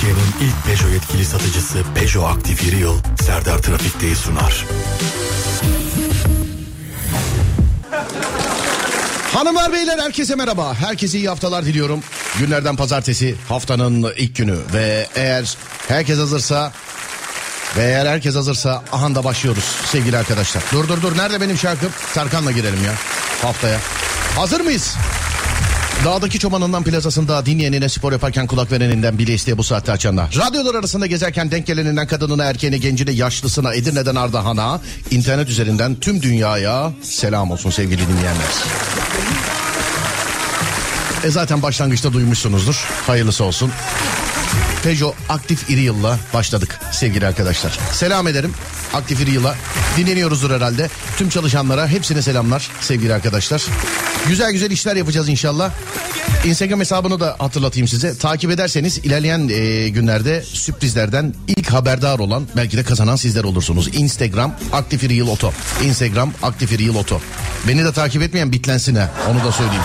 Türkiye'nin ilk Peugeot yetkili satıcısı Peugeot Aktif Yıl Serdar Trafik'teyi sunar. Hanımlar beyler herkese merhaba. Herkese iyi haftalar diliyorum. Günlerden pazartesi haftanın ilk günü ve eğer herkes hazırsa ve eğer herkes hazırsa ahanda başlıyoruz sevgili arkadaşlar. Dur dur dur nerede benim şarkım? Tarkan'la girelim ya haftaya. Hazır mıyız? Dağdaki çobanından plazasında dinleyenine spor yaparken kulak vereninden bile isteye bu saatte açanlar. Radyolar arasında gezerken denk geleninden kadınına, erkeğine, gencine, yaşlısına, Edirne'den Ardahan'a, internet üzerinden tüm dünyaya selam olsun sevgili dinleyenler. E zaten başlangıçta duymuşsunuzdur. Hayırlısı olsun. Peugeot Aktif İri Yıl'la başladık sevgili arkadaşlar. Selam ederim Aktif İri Yıl'a. Dinleniyoruzdur herhalde. Tüm çalışanlara hepsine selamlar sevgili arkadaşlar. Güzel güzel işler yapacağız inşallah. Instagram hesabını da hatırlatayım size. Takip ederseniz ilerleyen e, günlerde sürprizlerden ilk haberdar olan belki de kazanan sizler olursunuz. Instagram Aktif İri Yıl Oto. Instagram Aktif İri Yıl Oto. Beni de takip etmeyen bitlensin ha onu da söyleyeyim.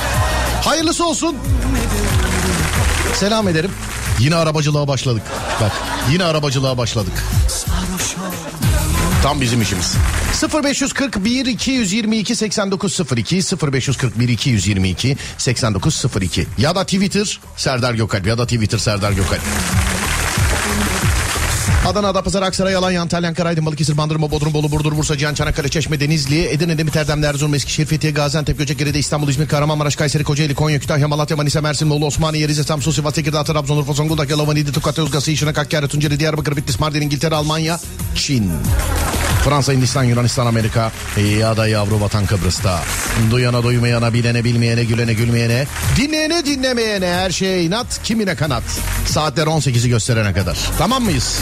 Hayırlısı olsun. Selam ederim. Yine arabacılığa başladık. Bak yine arabacılığa başladık. Tam bizim işimiz. 0541 222 8902 0541 222 8902 ya da Twitter Serdar Gökalp ya da Twitter Serdar Gökalp. Adana, Adapazarı, Aksaray, Alanya, Antalya, Ankara, Aydın, Balıkesir, Bandırma, Bodrum, Bolu, Burdur, Bursa, Cihan, Çanakkale, Çeşme, Denizli, Edirne, Demir, Erdemli, Erzurum, Eskişehir, Fethiye, Gaziantep, Göcekeri'de, İstanbul, İzmir, Kahramanmaraş, Kayseri, Kocaeli, Konya, Kütahya, Malatya, Manisa, Mersin, Bolu, Osmaniye, Rize, Samsun, Sivas, Tekirdağ, Trabzon, Urfa, Zonguldak, Yalova, Niğde, Tokat, Yozgat, Şırnak, Hakkari, Tunceli, Diyarbakır, Bitlis, Mardin, İngiltere, Almanya, Çin. Fransa, Hindistan, Yunanistan, Amerika ya da yavru vatan Kıbrıs'ta. Duyana duymayana, bilene bilmeyene, gülene gülmeyene, dinleyene dinlemeyene her şeye inat, kimine kanat. Saatler 18'i gösterene kadar. Tamam mıyız?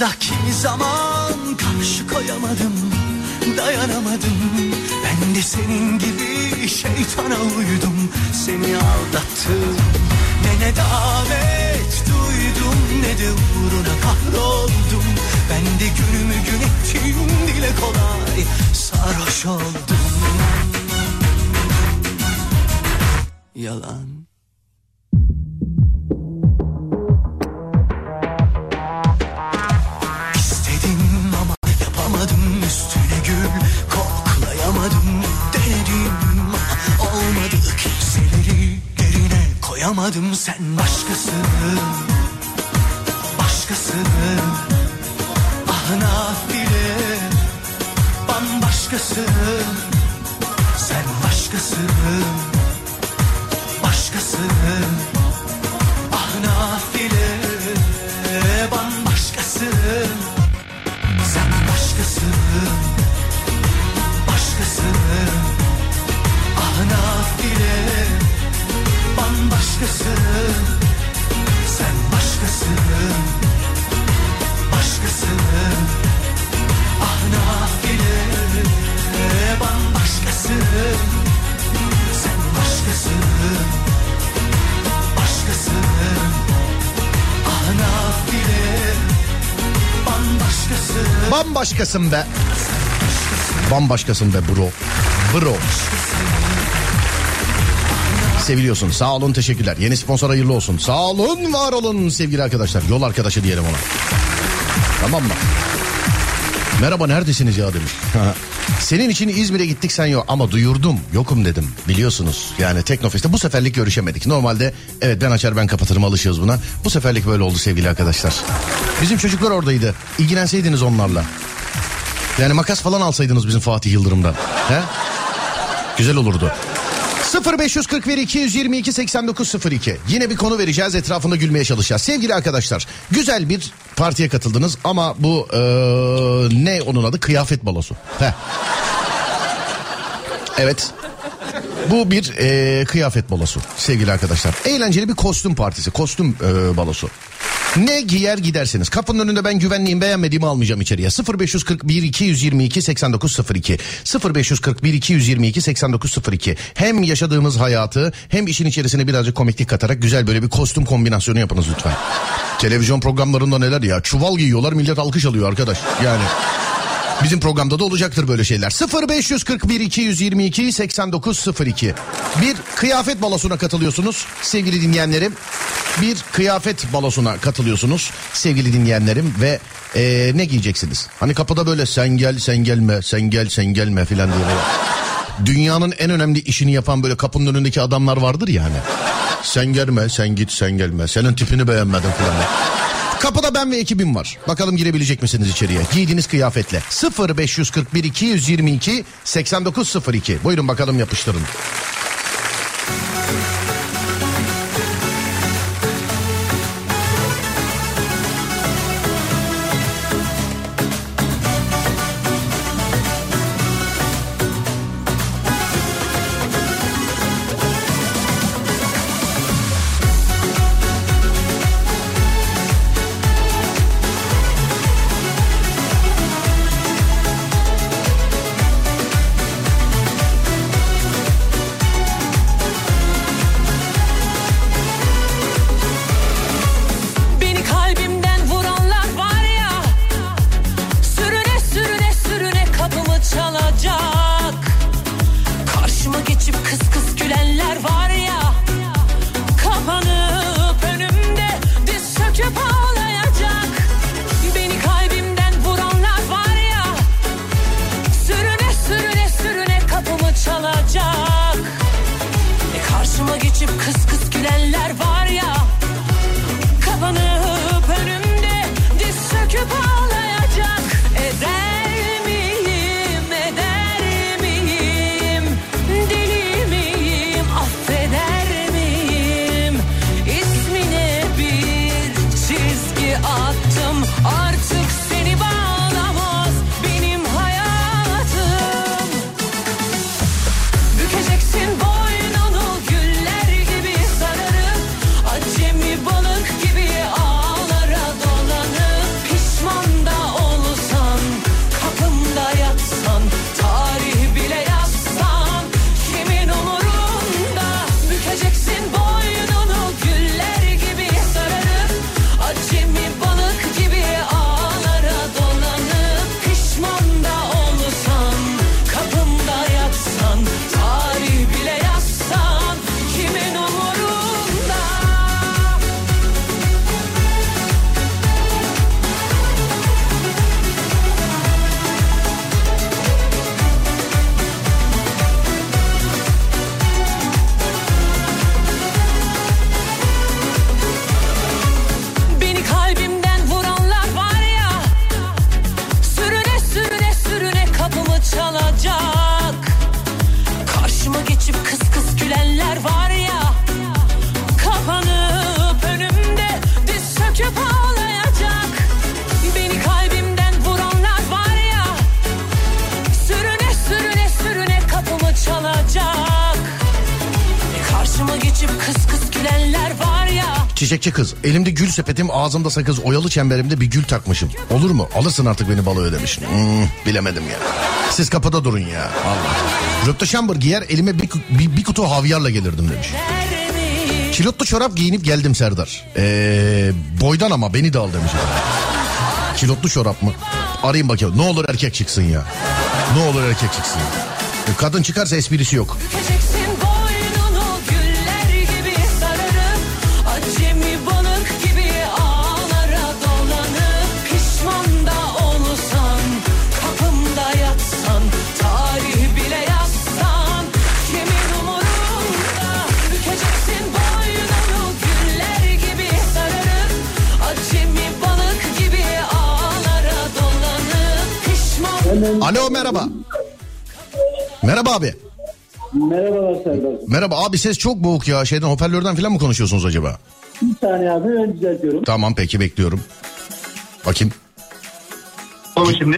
Aslında kimi zaman karşı koyamadım dayanamadım. Ben de senin gibi şeytana uydum. Seni aldattım ne ne davet duydum ne de uğruna kahroldum. Ben de günümü gün ettim dile kolay sarhoş oldum. Yalan koyamadım sen başkasın başkasın ah nafile bambaşkasın sen başkasın bambaşkasın be. Bambaşkasın be bro. Bro. Seviliyorsun. Sağ olun teşekkürler. Yeni sponsor hayırlı olsun. Sağ olun var olun sevgili arkadaşlar. Yol arkadaşı diyelim ona. Tamam mı? Merhaba neredesiniz ya demiş. Senin için İzmir'e gittik sen yok ama duyurdum yokum dedim biliyorsunuz. Yani Teknofest'te bu seferlik görüşemedik. Normalde evet ben açar ben kapatırım alışıyoruz buna. Bu seferlik böyle oldu sevgili arkadaşlar. Bizim çocuklar oradaydı. İlgilenseydiniz onlarla. Yani makas falan alsaydınız bizim Fatih Yıldırım'dan. He? Güzel olurdu. 0541 222 8902 yine bir konu vereceğiz etrafında gülmeye çalışacağız sevgili arkadaşlar güzel bir partiye katıldınız ama bu eee, ne onun adı kıyafet balosu Heh. evet bu bir eee, kıyafet balosu sevgili arkadaşlar eğlenceli bir kostüm partisi kostüm eee, balosu Ne giyer gidersiniz. Kapının önünde ben güvenliğim beğenmediğimi almayacağım içeriye. 0541 222 8902 0541 222 8902 Hem yaşadığımız hayatı hem işin içerisine birazcık komiklik katarak güzel böyle bir kostüm kombinasyonu yapınız lütfen. Televizyon programlarında neler ya çuval giyiyorlar millet alkış alıyor arkadaş yani. Bizim programda da olacaktır böyle şeyler. 0541 222 8902. Bir kıyafet balosuna katılıyorsunuz sevgili dinleyenlerim. Bir kıyafet balosuna katılıyorsunuz sevgili dinleyenlerim ve ee, ne giyeceksiniz? Hani kapıda böyle sen gel sen gelme sen gel sen gelme filan diye. Dünyanın en önemli işini yapan böyle kapının önündeki adamlar vardır ya hani. Sen gelme sen git sen gelme senin tipini beğenmedim filan. Kapıda ben ve ekibim var. Bakalım girebilecek misiniz içeriye? Giydiğiniz kıyafetle. 0541 222 8902. Buyurun bakalım yapıştırın. Gül sepetim ağzımda sakız oyalı çemberimde bir gül takmışım. Olur mu? Alırsın artık beni baloya demiş. Hmm, bilemedim ya. Siz kapıda durun ya. Allah. Röpte şambır giyer elime bir, bir, bir kutu havyarla gelirdim demiş. Kilotlu çorap giyinip geldim Serdar. Ee, boydan ama beni de al demiş. Kilotlu çorap mı? Arayayım bakayım. Ne olur erkek çıksın ya. Ne olur erkek çıksın. E, Kadın çıkarsa esprisi yok. Alo merhaba. Merhaba abi. Merhabalar Serdar. Merhaba abi ses çok boğuk ya. Şeyden hoparlörden falan mı konuşuyorsunuz acaba? Bir saniye abi ön düzeltiyorum. Tamam peki bekliyorum. Bakayım. Ama şimdi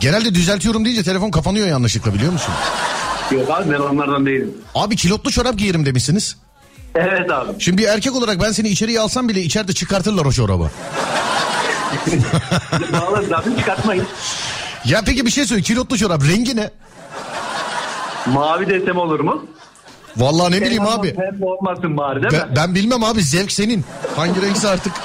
Genelde düzeltiyorum deyince telefon kapanıyor yanlışlıkla biliyor musun? yok abi ben onlardan değilim. Abi kilotlu çorap giyerim demişsiniz. Evet abi. Şimdi bir erkek olarak ben seni içeriye alsam bile içeride çıkartırlar o çorabı. Bağlarız abi çıkartmayın. Ya peki bir şey söyle kilotlu çorap rengi ne? Mavi desem olur mu? Vallahi ne bileyim Pembe abi. Pembe olmasın bari değil Ben, mi? ben bilmem abi zevk senin. Hangi renkse artık.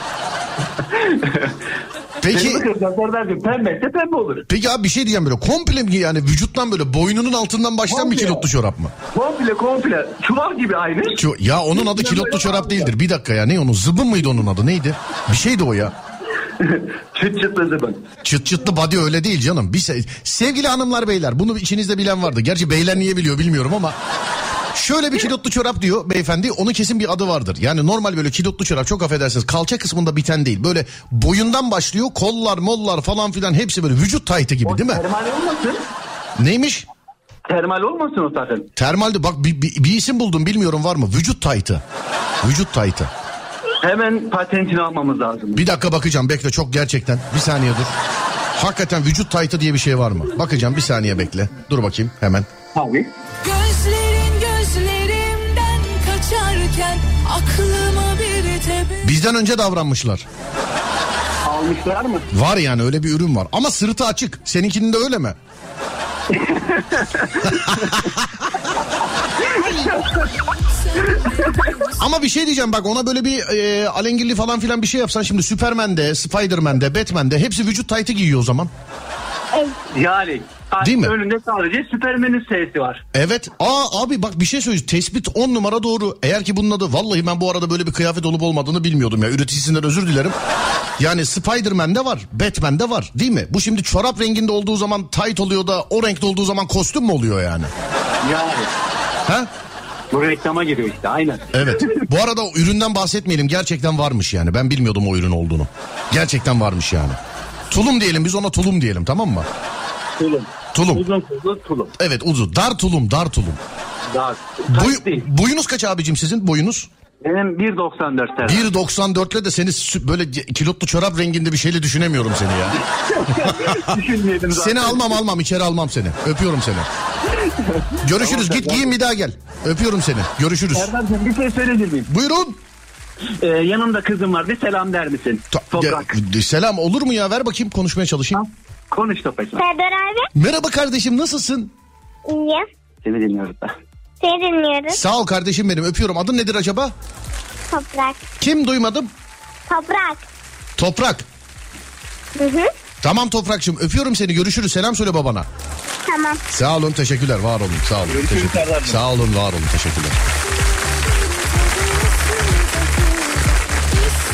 Peki Serdar'cığım pembe ise pembe olur. peki abi bir şey diyeceğim böyle komple mi yani vücuttan böyle boynunun altından başlayan bir Komple. kilotlu çorap mı? Komple komple. Çuval gibi aynı. Ço- ya onun adı kilotlu çorap değildir. Bir dakika ya ne onun zıbın mıydı onun adı neydi? Bir şeydi o ya. Çıt çıtlı zıbın. Çıt çıtlı body öyle değil canım. Bir se- Sevgili hanımlar beyler bunu içinizde bilen vardı. Gerçi beyler niye biliyor bilmiyorum ama. Şöyle bir kilotlu çorap diyor beyefendi. Onun kesin bir adı vardır. Yani normal böyle kilotlu çorap çok affedersiniz kalça kısmında biten değil. Böyle boyundan başlıyor kollar mollar falan filan hepsi böyle vücut taytı gibi değil mi? Termal olmasın. Neymiş? Termal olmasın o sakın. Termalde bak bir, bir, bir isim buldum bilmiyorum var mı? Vücut taytı. Vücut taytı. Hemen patentini almamız lazım. Bir dakika bakacağım bekle çok gerçekten. Bir saniye dur. Hakikaten vücut taytı diye bir şey var mı? Bakacağım bir saniye bekle. Dur bakayım hemen. Abi. Gözlerin gözlerimden kaçarken aklıma bir tebessüm Bizden önce davranmışlar. Almışlar mı? Var yani öyle bir ürün var. Ama sırtı açık. Seninkinin de öyle mi? Ama bir şey diyeceğim bak ona böyle bir e, alengirli falan filan bir şey yapsan şimdi Superman'de, Spiderman'de, Batman'de hepsi vücut taytı giyiyor o zaman. Yani. Değil mi? Önünde sadece Süpermen'in sesi var. Evet. Aa abi bak bir şey söyleyeyim. Tespit 10 numara doğru. Eğer ki bunun adı vallahi ben bu arada böyle bir kıyafet olup olmadığını bilmiyordum ya. Üreticisinden özür dilerim. Yani Spider-Man'de var. Batman'de var. Değil mi? Bu şimdi çorap renginde olduğu zaman tight oluyor da o renkte olduğu zaman kostüm mü oluyor yani? Yani. Ha? Bu reklama giriyor işte aynen. Evet. Bu arada o üründen bahsetmeyelim. Gerçekten varmış yani. Ben bilmiyordum o ürün olduğunu. Gerçekten varmış yani. Tulum diyelim biz ona tulum diyelim tamam mı? Tulum. Tulum. Uzun kuzlu tulum. Evet uzun. Dar tulum dar tulum. Daha. Boy, değil. boyunuz kaç abicim sizin boyunuz? Benim 1.94 Serdar. 1.94'le de seni sü- böyle kilotlu çorap renginde bir şeyle düşünemiyorum seni ya. Düşünmeyelim zaten. Seni almam almam içeri almam seni. Öpüyorum seni. Görüşürüz git giyin bir daha gel. Öpüyorum seni. Görüşürüz. Serdar'cığım bir şey söyleyebilir miyim? Buyurun. Ee, yanımda kızım var bir selam der misin? Ta- Toprak. Ya, selam olur mu ya ver bakayım konuşmaya çalışayım. Konuş Toprak. Serdar abi. Merhaba kardeşim nasılsın? İyiyim. Seni dinliyoruz da. Seni dinliyoruz. Sağ ol kardeşim benim öpüyorum. Adın nedir acaba? Toprak. Kim duymadım? Toprak. Toprak. Hı hı. Tamam Toprakçım öpüyorum seni görüşürüz selam söyle babana. Tamam. Sağ olun teşekkürler var olun sağ olun. Teşekkür- Serdar'cığım. Sağ olun var olun teşekkürler.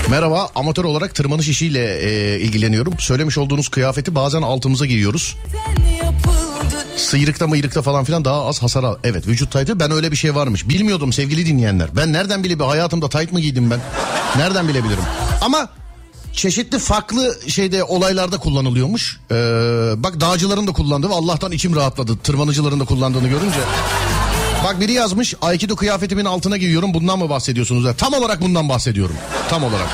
Merhaba amatör olarak tırmanış işiyle e, ilgileniyorum. Söylemiş olduğunuz kıyafeti bazen altımıza giyiyoruz. yapıldı Sıyrıkta mıyrıkta falan filan daha az hasar al. Evet vücut taytı ben öyle bir şey varmış. Bilmiyordum sevgili dinleyenler. Ben nereden bile bir hayatımda tayt mı giydim ben? Nereden bilebilirim? Ama çeşitli farklı şeyde olaylarda kullanılıyormuş. Ee, bak dağcıların da kullandığı ve Allah'tan içim rahatladı. Tırmanıcıların da kullandığını görünce. Bak biri yazmış Aikido kıyafetimin altına giyiyorum bundan mı bahsediyorsunuz? Tam olarak bundan bahsediyorum. Tam olarak.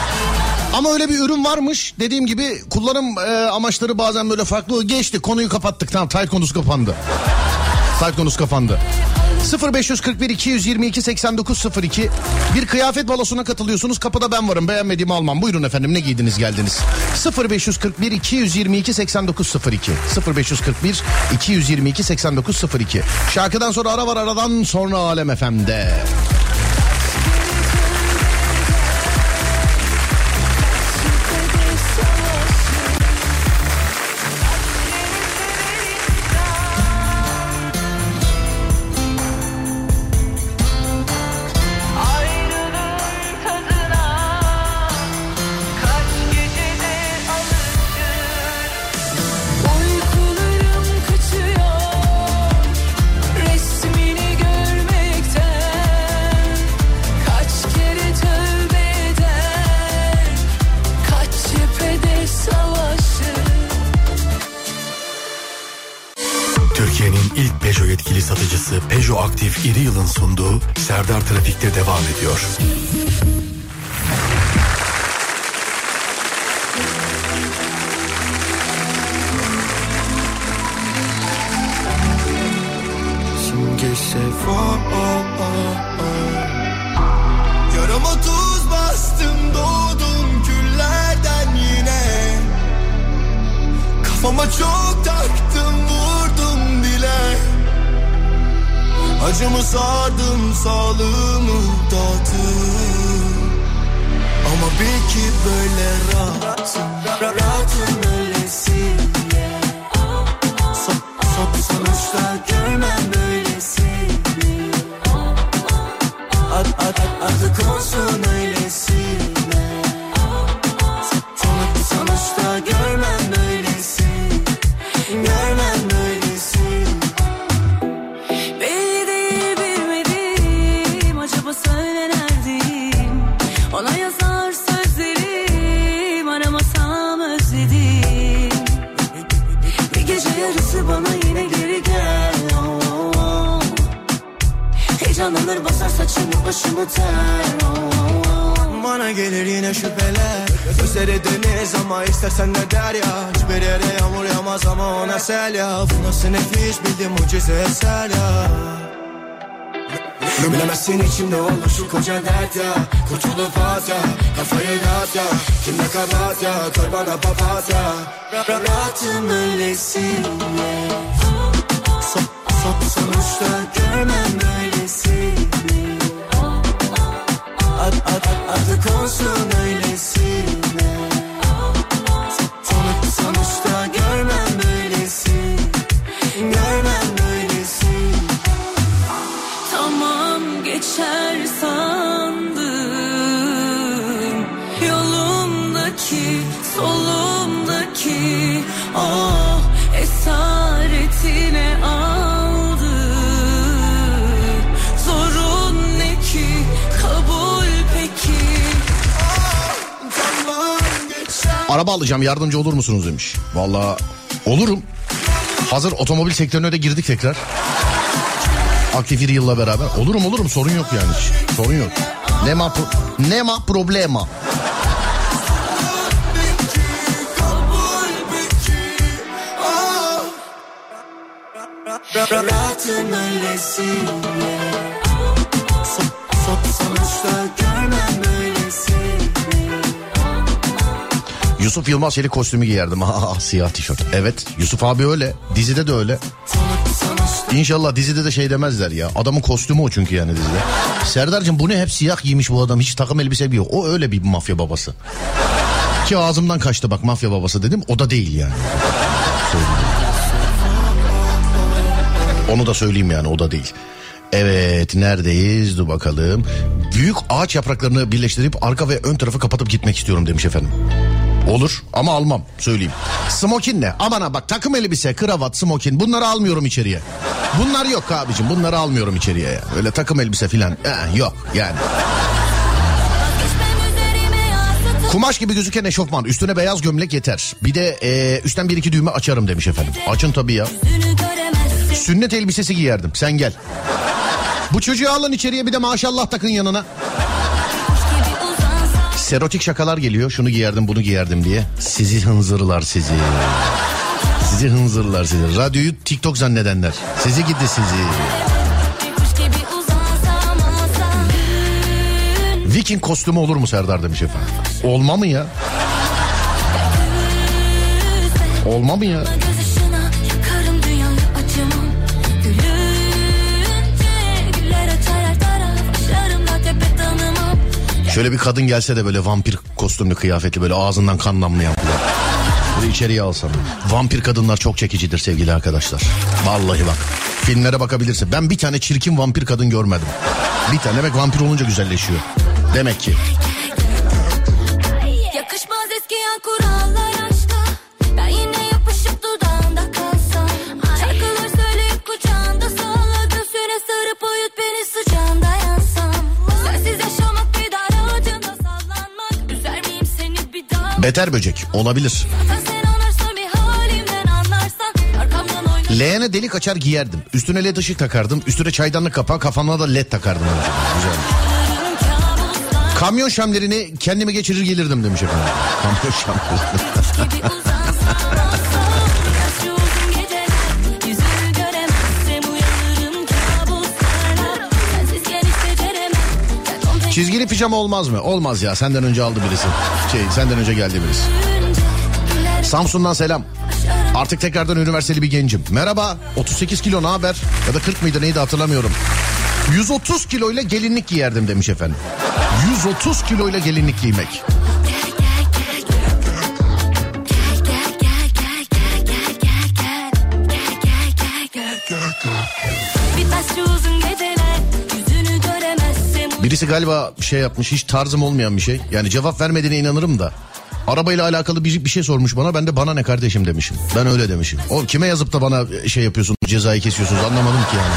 Ama öyle bir ürün varmış. Dediğim gibi kullanım e, amaçları bazen böyle farklı. Geçti konuyu kapattık. Tamam tight konusu kapandı. Tight konusu kapandı. 0541 222 8902 bir kıyafet balosuna katılıyorsunuz. Kapıda ben varım. Beğenmediğimi almam. Buyurun efendim ne giydiniz geldiniz. 0541 222 8902 0541 222 8902 şarkıdan sonra ara var aradan sonra Alem FM'de sunduğu Serdar Trafik'te devam ediyor. Simgesi var oh, oh, oh. Yarama tuz bastım doğdum küllerden yine Kafama çok taktım Acımı sardım sağlığımı dağıttım. Ama bil ki böyle rahatım ra- Rahatım öylesiye so, so, Sonuçta görmem böylesini Ad, ad, ad, başımı ter. Bana gelir yine şüpheler. Gözleri deniz ama istersen ne der ya Hiçbir yere yağmur yağmaz ama ona sel ya. Bu nasıl nefis bildim mucize eser ya. Bilemezsin içimde olur şu koca dert ya. Kurtulup at ya Kafayı dağıt ya. Kimde kabahat ya Koy bana papatya Ra- Rahatım öylesine so, so, Sonuçta görmem böylesini adı Araba alacağım yardımcı olur musunuz demiş. Valla olurum. Hazır otomobil sektörüne de girdik tekrar. Aktif bir yılla beraber. Olurum olurum sorun yok yani. Sorun yok. Ne ma, pro- ne ma problema. Ra- Rahatım so, Sonuçta görmem böylesini Yusuf Yılmaz Çelik kostümü giyerdim. Aa, siyah tişört. Evet Yusuf abi öyle. Dizide de öyle. İnşallah dizide de şey demezler ya. Adamın kostümü o çünkü yani dizide. Serdar'cığım bu ne hep siyah giymiş bu adam. Hiç takım elbise giyiyor. O öyle bir mafya babası. Ki ağzımdan kaçtı bak mafya babası dedim. O da değil yani. Onu da söyleyeyim yani o da değil. Evet neredeyiz dur bakalım. Büyük ağaç yapraklarını birleştirip arka ve ön tarafı kapatıp gitmek istiyorum demiş efendim. Olur ama almam söyleyeyim. Smokin ne? Aman ha bak takım elbise, kravat, smokin bunları almıyorum içeriye. Bunlar yok abicim bunları almıyorum içeriye ya. Öyle takım elbise filan eh, yok yani. Kumaş gibi gözüken eşofman üstüne beyaz gömlek yeter. Bir de e, üstten bir iki düğme açarım demiş efendim. Açın tabii ya. Sünnet elbisesi giyerdim sen gel. Bu çocuğu alın içeriye bir de maşallah takın yanına. Serotik şakalar geliyor. Şunu giyerdim bunu giyerdim diye. Sizi hınzırlar sizi. Sizi hınzırlar sizi. Radyoyu TikTok zannedenler. Sizi gidi sizi. Viking kostümü olur mu Serdar demiş efendim. Olma mı ya? Olma mı ya? Şöyle bir kadın gelse de böyle vampir kostümlü kıyafetli böyle ağzından kan damlayan. Böyle içeriye alsam. Vampir kadınlar çok çekicidir sevgili arkadaşlar. Vallahi bak. Filmlere bakabilirsin. Ben bir tane çirkin vampir kadın görmedim. Bir tane demek vampir olunca güzelleşiyor. Demek ki. Beter böcek olabilir. Leğene delik açar giyerdim. Üstüne led ışık takardım. Üstüne çaydanlık kapağı kafamda da led takardım. Güzel. Kamyon şamlerini kendime geçirir gelirdim demiş efendim. Kamyon şamlerini. Çizgili pijama olmaz mı? Olmaz ya. Senden önce aldı birisi. Şey senden önce geldi birisi. Samsun'dan selam. Artık tekrardan üniversiteli bir gencim. Merhaba 38 kilo ne haber? Ya da 40 mıydı neydi hatırlamıyorum. 130 kiloyla gelinlik giyerdim demiş efendim. 130 kiloyla gelinlik giymek. Birisi galiba şey yapmış hiç tarzım olmayan bir şey. Yani cevap vermediğine inanırım da. Arabayla alakalı bir, bir şey sormuş bana ben de bana ne kardeşim demişim. Ben öyle demişim. O kime yazıp da bana şey yapıyorsunuz cezayı kesiyorsunuz anlamadım ki yani.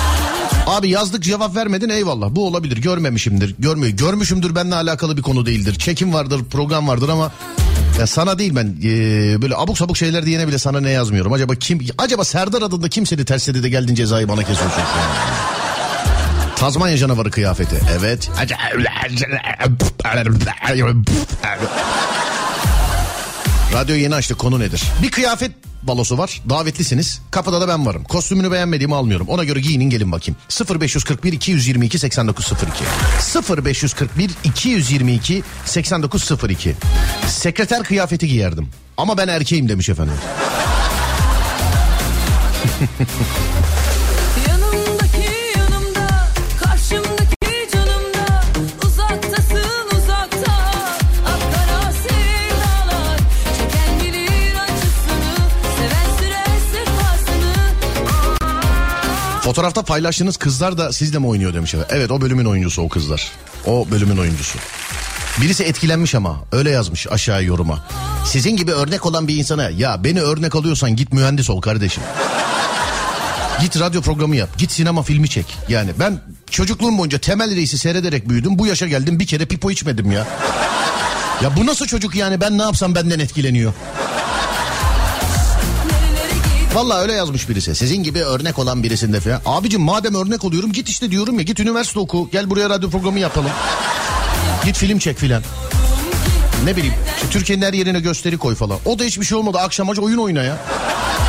Abi yazdık cevap vermedin eyvallah bu olabilir görmemişimdir görmüyor görmüşümdür benimle alakalı bir konu değildir çekim vardır program vardır ama ya sana değil ben eee, böyle abuk sabuk şeyler diyene bile sana ne yazmıyorum acaba kim acaba Serdar adında kim seni tersledi de geldin cezayı bana kesiyorsun? Tazmanya canavarı kıyafeti. Evet. Radyo yeni açtık konu nedir? Bir kıyafet balosu var. Davetlisiniz. Kapıda da ben varım. Kostümünü beğenmediğimi almıyorum. Ona göre giyinin gelin bakayım. 0541 222 8902. 0541 222 8902. Sekreter kıyafeti giyerdim. Ama ben erkeğim demiş efendim. Fotoğrafta paylaştığınız kızlar da sizle mi oynuyor demiş efendim. Evet o bölümün oyuncusu o kızlar. O bölümün oyuncusu. Birisi etkilenmiş ama öyle yazmış aşağı yoruma. Sizin gibi örnek olan bir insana ya beni örnek alıyorsan git mühendis ol kardeşim. Git radyo programı yap. Git sinema filmi çek. Yani ben çocukluğum boyunca Temel Reis'i seyrederek büyüdüm. Bu yaşa geldim bir kere pipo içmedim ya. Ya bu nasıl çocuk yani ben ne yapsam benden etkileniyor. Vallahi öyle yazmış birisi. Sizin gibi örnek olan birisinde falan. Abicim madem örnek oluyorum git işte diyorum ya git üniversite oku. Gel buraya radyo programı yapalım. Git film çek filan. Ne bileyim işte Türkiye'nin her yerine gösteri koy falan. O da hiçbir şey olmadı. Akşam acı oyun oyna ya.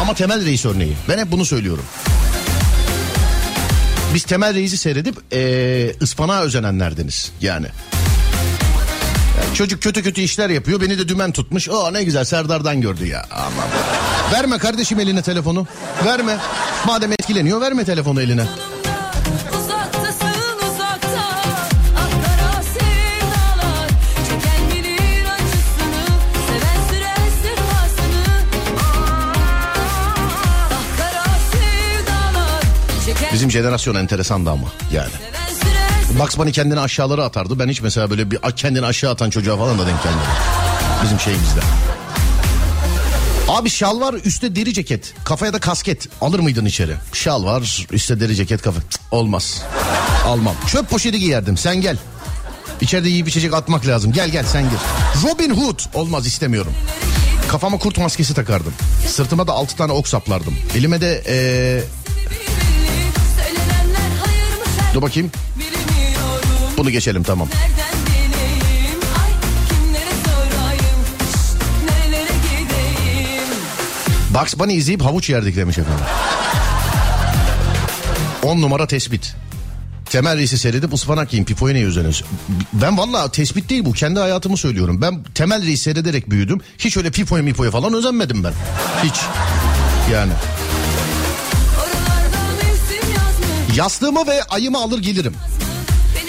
Ama Temel Reis örneği. Ben hep bunu söylüyorum. Biz Temel Reis'i seyredip ee, ıspanağa özenenlerdeniz yani. Yani Çocuk kötü kötü işler yapıyor. Beni de dümen tutmuş. Aa ne güzel Serdar'dan gördü ya. Aman. Verme kardeşim eline telefonu. Verme. Madem etkileniyor verme telefonu eline. Bizim jenerasyon enteresandı ama yani. Bugs Bunny kendini aşağılara atardı. Ben hiç mesela böyle bir kendini aşağı atan çocuğa falan da denk gelmedim. Bizim şeyimizde. Abi şal var üstte deri ceket. Kafaya da kasket. Alır mıydın içeri? Şal var üstte deri ceket kafa. Olmaz. Almam. Çöp poşeti giyerdim sen gel. İçeride yiyip içecek atmak lazım. Gel gel sen gir. Robin Hood. Olmaz istemiyorum. Kafama kurt maskesi takardım. Sırtıma da altı tane ok saplardım. Elime de ee, dur bakayım. Bunu geçelim tamam. Nereden Bugs Bunny izleyip havuç yerdik demiş efendim. 10 numara tespit. Temel Reis'i seyredip ıspanak yiyin pipoya ne üzeriniz? Ben valla tespit değil bu kendi hayatımı söylüyorum. Ben Temel Reis'i seyrederek büyüdüm. Hiç öyle pipoya mipoya falan özenmedim ben. Hiç. Yani. Yastığımı ve ayımı alır gelirim.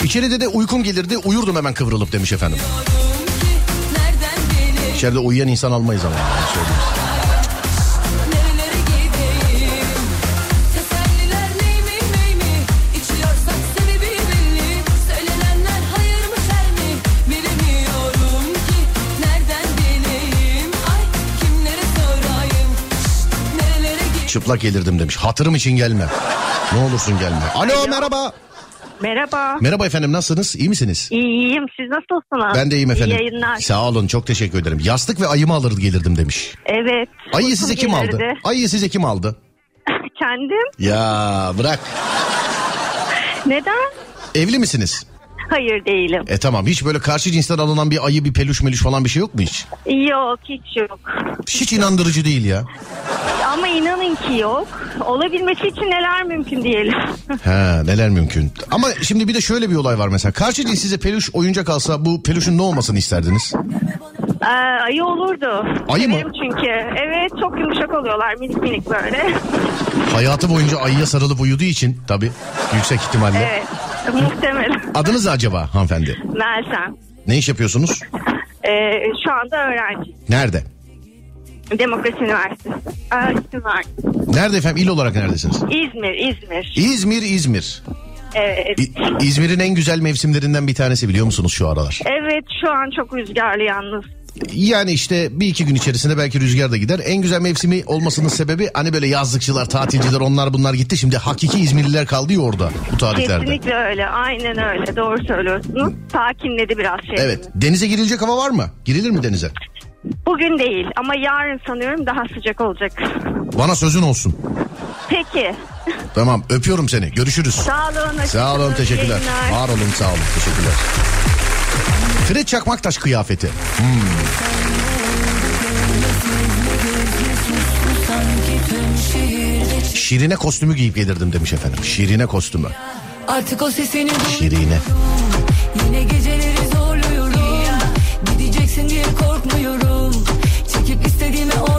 İçeride de uykum gelirdi uyurdum hemen kıvrılıp demiş efendim. İçeride uyuyan insan almayız ama. yani Çıplak gelirdim demiş. Hatırım için gelme. Ne olursun gelme. Alo merhaba. Merhaba. Merhaba efendim nasılsınız? İyi misiniz? İyiyim. Siz nasılsınız? Ben de iyiyim efendim. İyi yayınlar. Sağ olun çok teşekkür ederim. Yastık ve ayımı alır gelirdim demiş. Evet. Ayıyı size kim aldı? Ayıyı size kim aldı? Kendim. Ya bırak. Neden? Evli misiniz? Hayır değilim. E tamam hiç böyle karşı cinsten alınan bir ayı bir peluş melüş falan bir şey yok mu hiç? Yok hiç yok. Hiç inandırıcı değil ya. Ama inanın ki yok. Olabilmesi için neler mümkün diyelim. Ha neler mümkün. Ama şimdi bir de şöyle bir olay var mesela. Karşı cins size peluş oyuncak alsa bu peluşun ne olmasını isterdiniz? Ee, ayı olurdu. Ayı mı? Severim çünkü. Evet çok yumuşak oluyorlar minik minik böyle. Hayatı boyunca ayıya sarılıp uyuduğu için tabii yüksek ihtimalle. Evet muhtemelen. Adınız acaba hanımefendi? Meltem. Ne iş yapıyorsunuz? Ee, şu anda öğrenci. Nerede? Demokrasi Üniversitesi. Aa, Üniversitesi. Nerede efendim? İl olarak neredesiniz? İzmir, İzmir. İzmir, İzmir. Evet. İ- İzmir'in en güzel mevsimlerinden bir tanesi biliyor musunuz şu aralar? Evet şu an çok rüzgarlı yalnız. Yani işte bir iki gün içerisinde belki rüzgar da gider. En güzel mevsimi olmasının sebebi hani böyle yazlıkçılar, tatilciler onlar bunlar gitti. Şimdi hakiki İzmirliler kaldı ya orada bu tarihlerde. Kesinlikle öyle. Aynen öyle. Doğru söylüyorsunuz. Sakinledi biraz şey. Evet. Denize girilecek hava var mı? Girilir mi denize? Bugün değil ama yarın sanıyorum daha sıcak olacak. Bana sözün olsun. Peki. Tamam öpüyorum seni. Görüşürüz. Sağ olun. Sağ olun teşekkürler. günler. Var olun sağ olun teşekkürler. Fred Çakmaktaş kıyafeti. Hmm. Şirine kostümü giyip gelirdim demiş efendim. Şirine kostümü. Artık o sesini. Şirine. Yine geceleri zorluyorum. Gideceksin diye korkmuyorum. Çekip istediğime oynuyorum.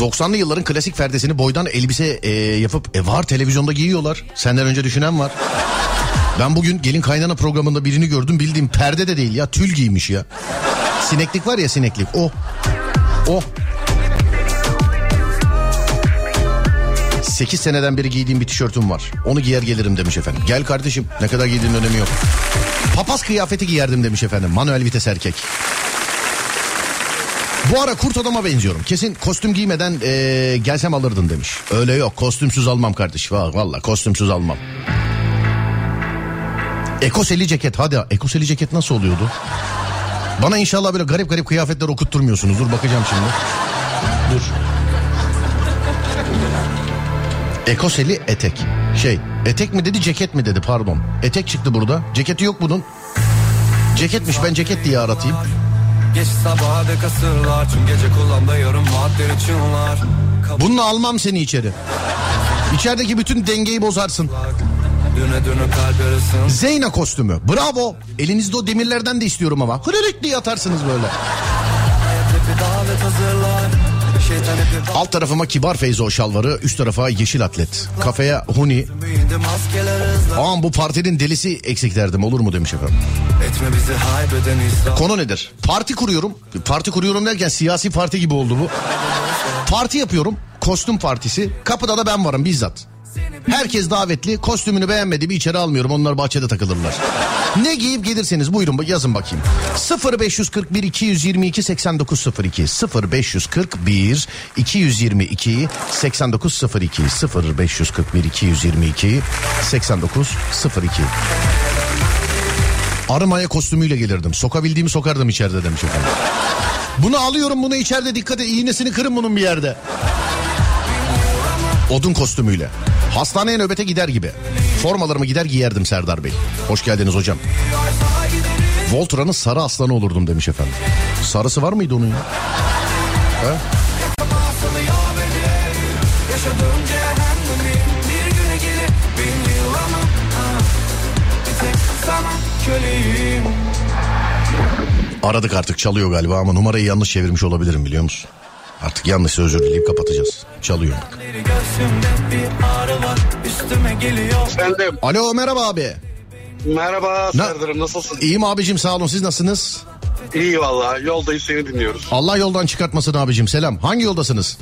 90'lı yılların klasik ferdesini boydan elbise e, yapıp e, var televizyonda giyiyorlar. Senden önce düşünen var. Ben bugün gelin kaynana programında birini gördüm bildiğim perde de değil ya tül giymiş ya. Sineklik var ya sineklik o. O. 8 seneden beri giydiğim bir tişörtüm var. Onu giyer gelirim demiş efendim. Gel kardeşim ne kadar giydiğinin önemi yok. Papaz kıyafeti giyerdim demiş efendim. Manuel vites erkek. Bu ara kurt adama benziyorum. Kesin kostüm giymeden eee, gelsem alırdın demiş. Öyle yok kostümsüz almam kardeş. Va- Valla kostümsüz almam. Ekoseli ceket hadi ekoseli ceket nasıl oluyordu? Bana inşallah böyle garip garip kıyafetler okutturmuyorsunuz. Dur bakacağım şimdi. Dur. Ekoseli etek. Şey etek mi dedi ceket mi dedi pardon. Etek çıktı burada. Ceketi yok bunun. Ceketmiş ben ceket diye aratayım. Geç sabaha dek asırlar Tüm gece kulağımda yarım vaatleri çınlar Bununla almam seni içeri. İçerideki bütün dengeyi bozarsın. Düne düne kalp yarısın Zeyna kostümü. Bravo. Elinizde o demirlerden de istiyorum ama. Hırırık diye atarsınız böyle. Alt tarafıma kibar Feyzo şalvarı, üst tarafa yeşil atlet. Kafeye huni. Aman bu partinin delisi eksik derdim olur mu demiş efendim. Konu nedir? Parti kuruyorum. Parti kuruyorum derken siyasi parti gibi oldu bu. Parti yapıyorum. Kostüm partisi. Kapıda da ben varım bizzat. Herkes davetli. Kostümünü beğenmedi bir içeri almıyorum. Onlar bahçede takılırlar. Ne giyip gelirseniz buyurun yazın bakayım. 0541 222 8902 0541 222 8902 0541 222 8902 Arımaya kostümüyle gelirdim. Sokabildiğimi sokardım içeride demiş efendim. Bunu alıyorum bunu içeride dikkat et iğnesini kırın bunun bir yerde. Odun kostümüyle. Hastaneye nöbete gider gibi. Formalarımı gider giyerdim Serdar Bey. Hoş geldiniz hocam. Voltra'nın sarı aslanı olurdum demiş efendim. Sarısı var mıydı onun ya? He? Aradık artık çalıyor galiba ama numarayı yanlış çevirmiş olabilirim biliyor musun? Artık yanlışsa özür dileyip kapatacağız. Çalıyor bak. Efendim Alo merhaba abi. merhaba Ne- Serdar'ım nasılsın? İyiyim abicim sağ olun siz nasılsınız? İyi valla yoldayız seni dinliyoruz. Allah yoldan çıkartmasın abicim selam. Hangi yoldasınız?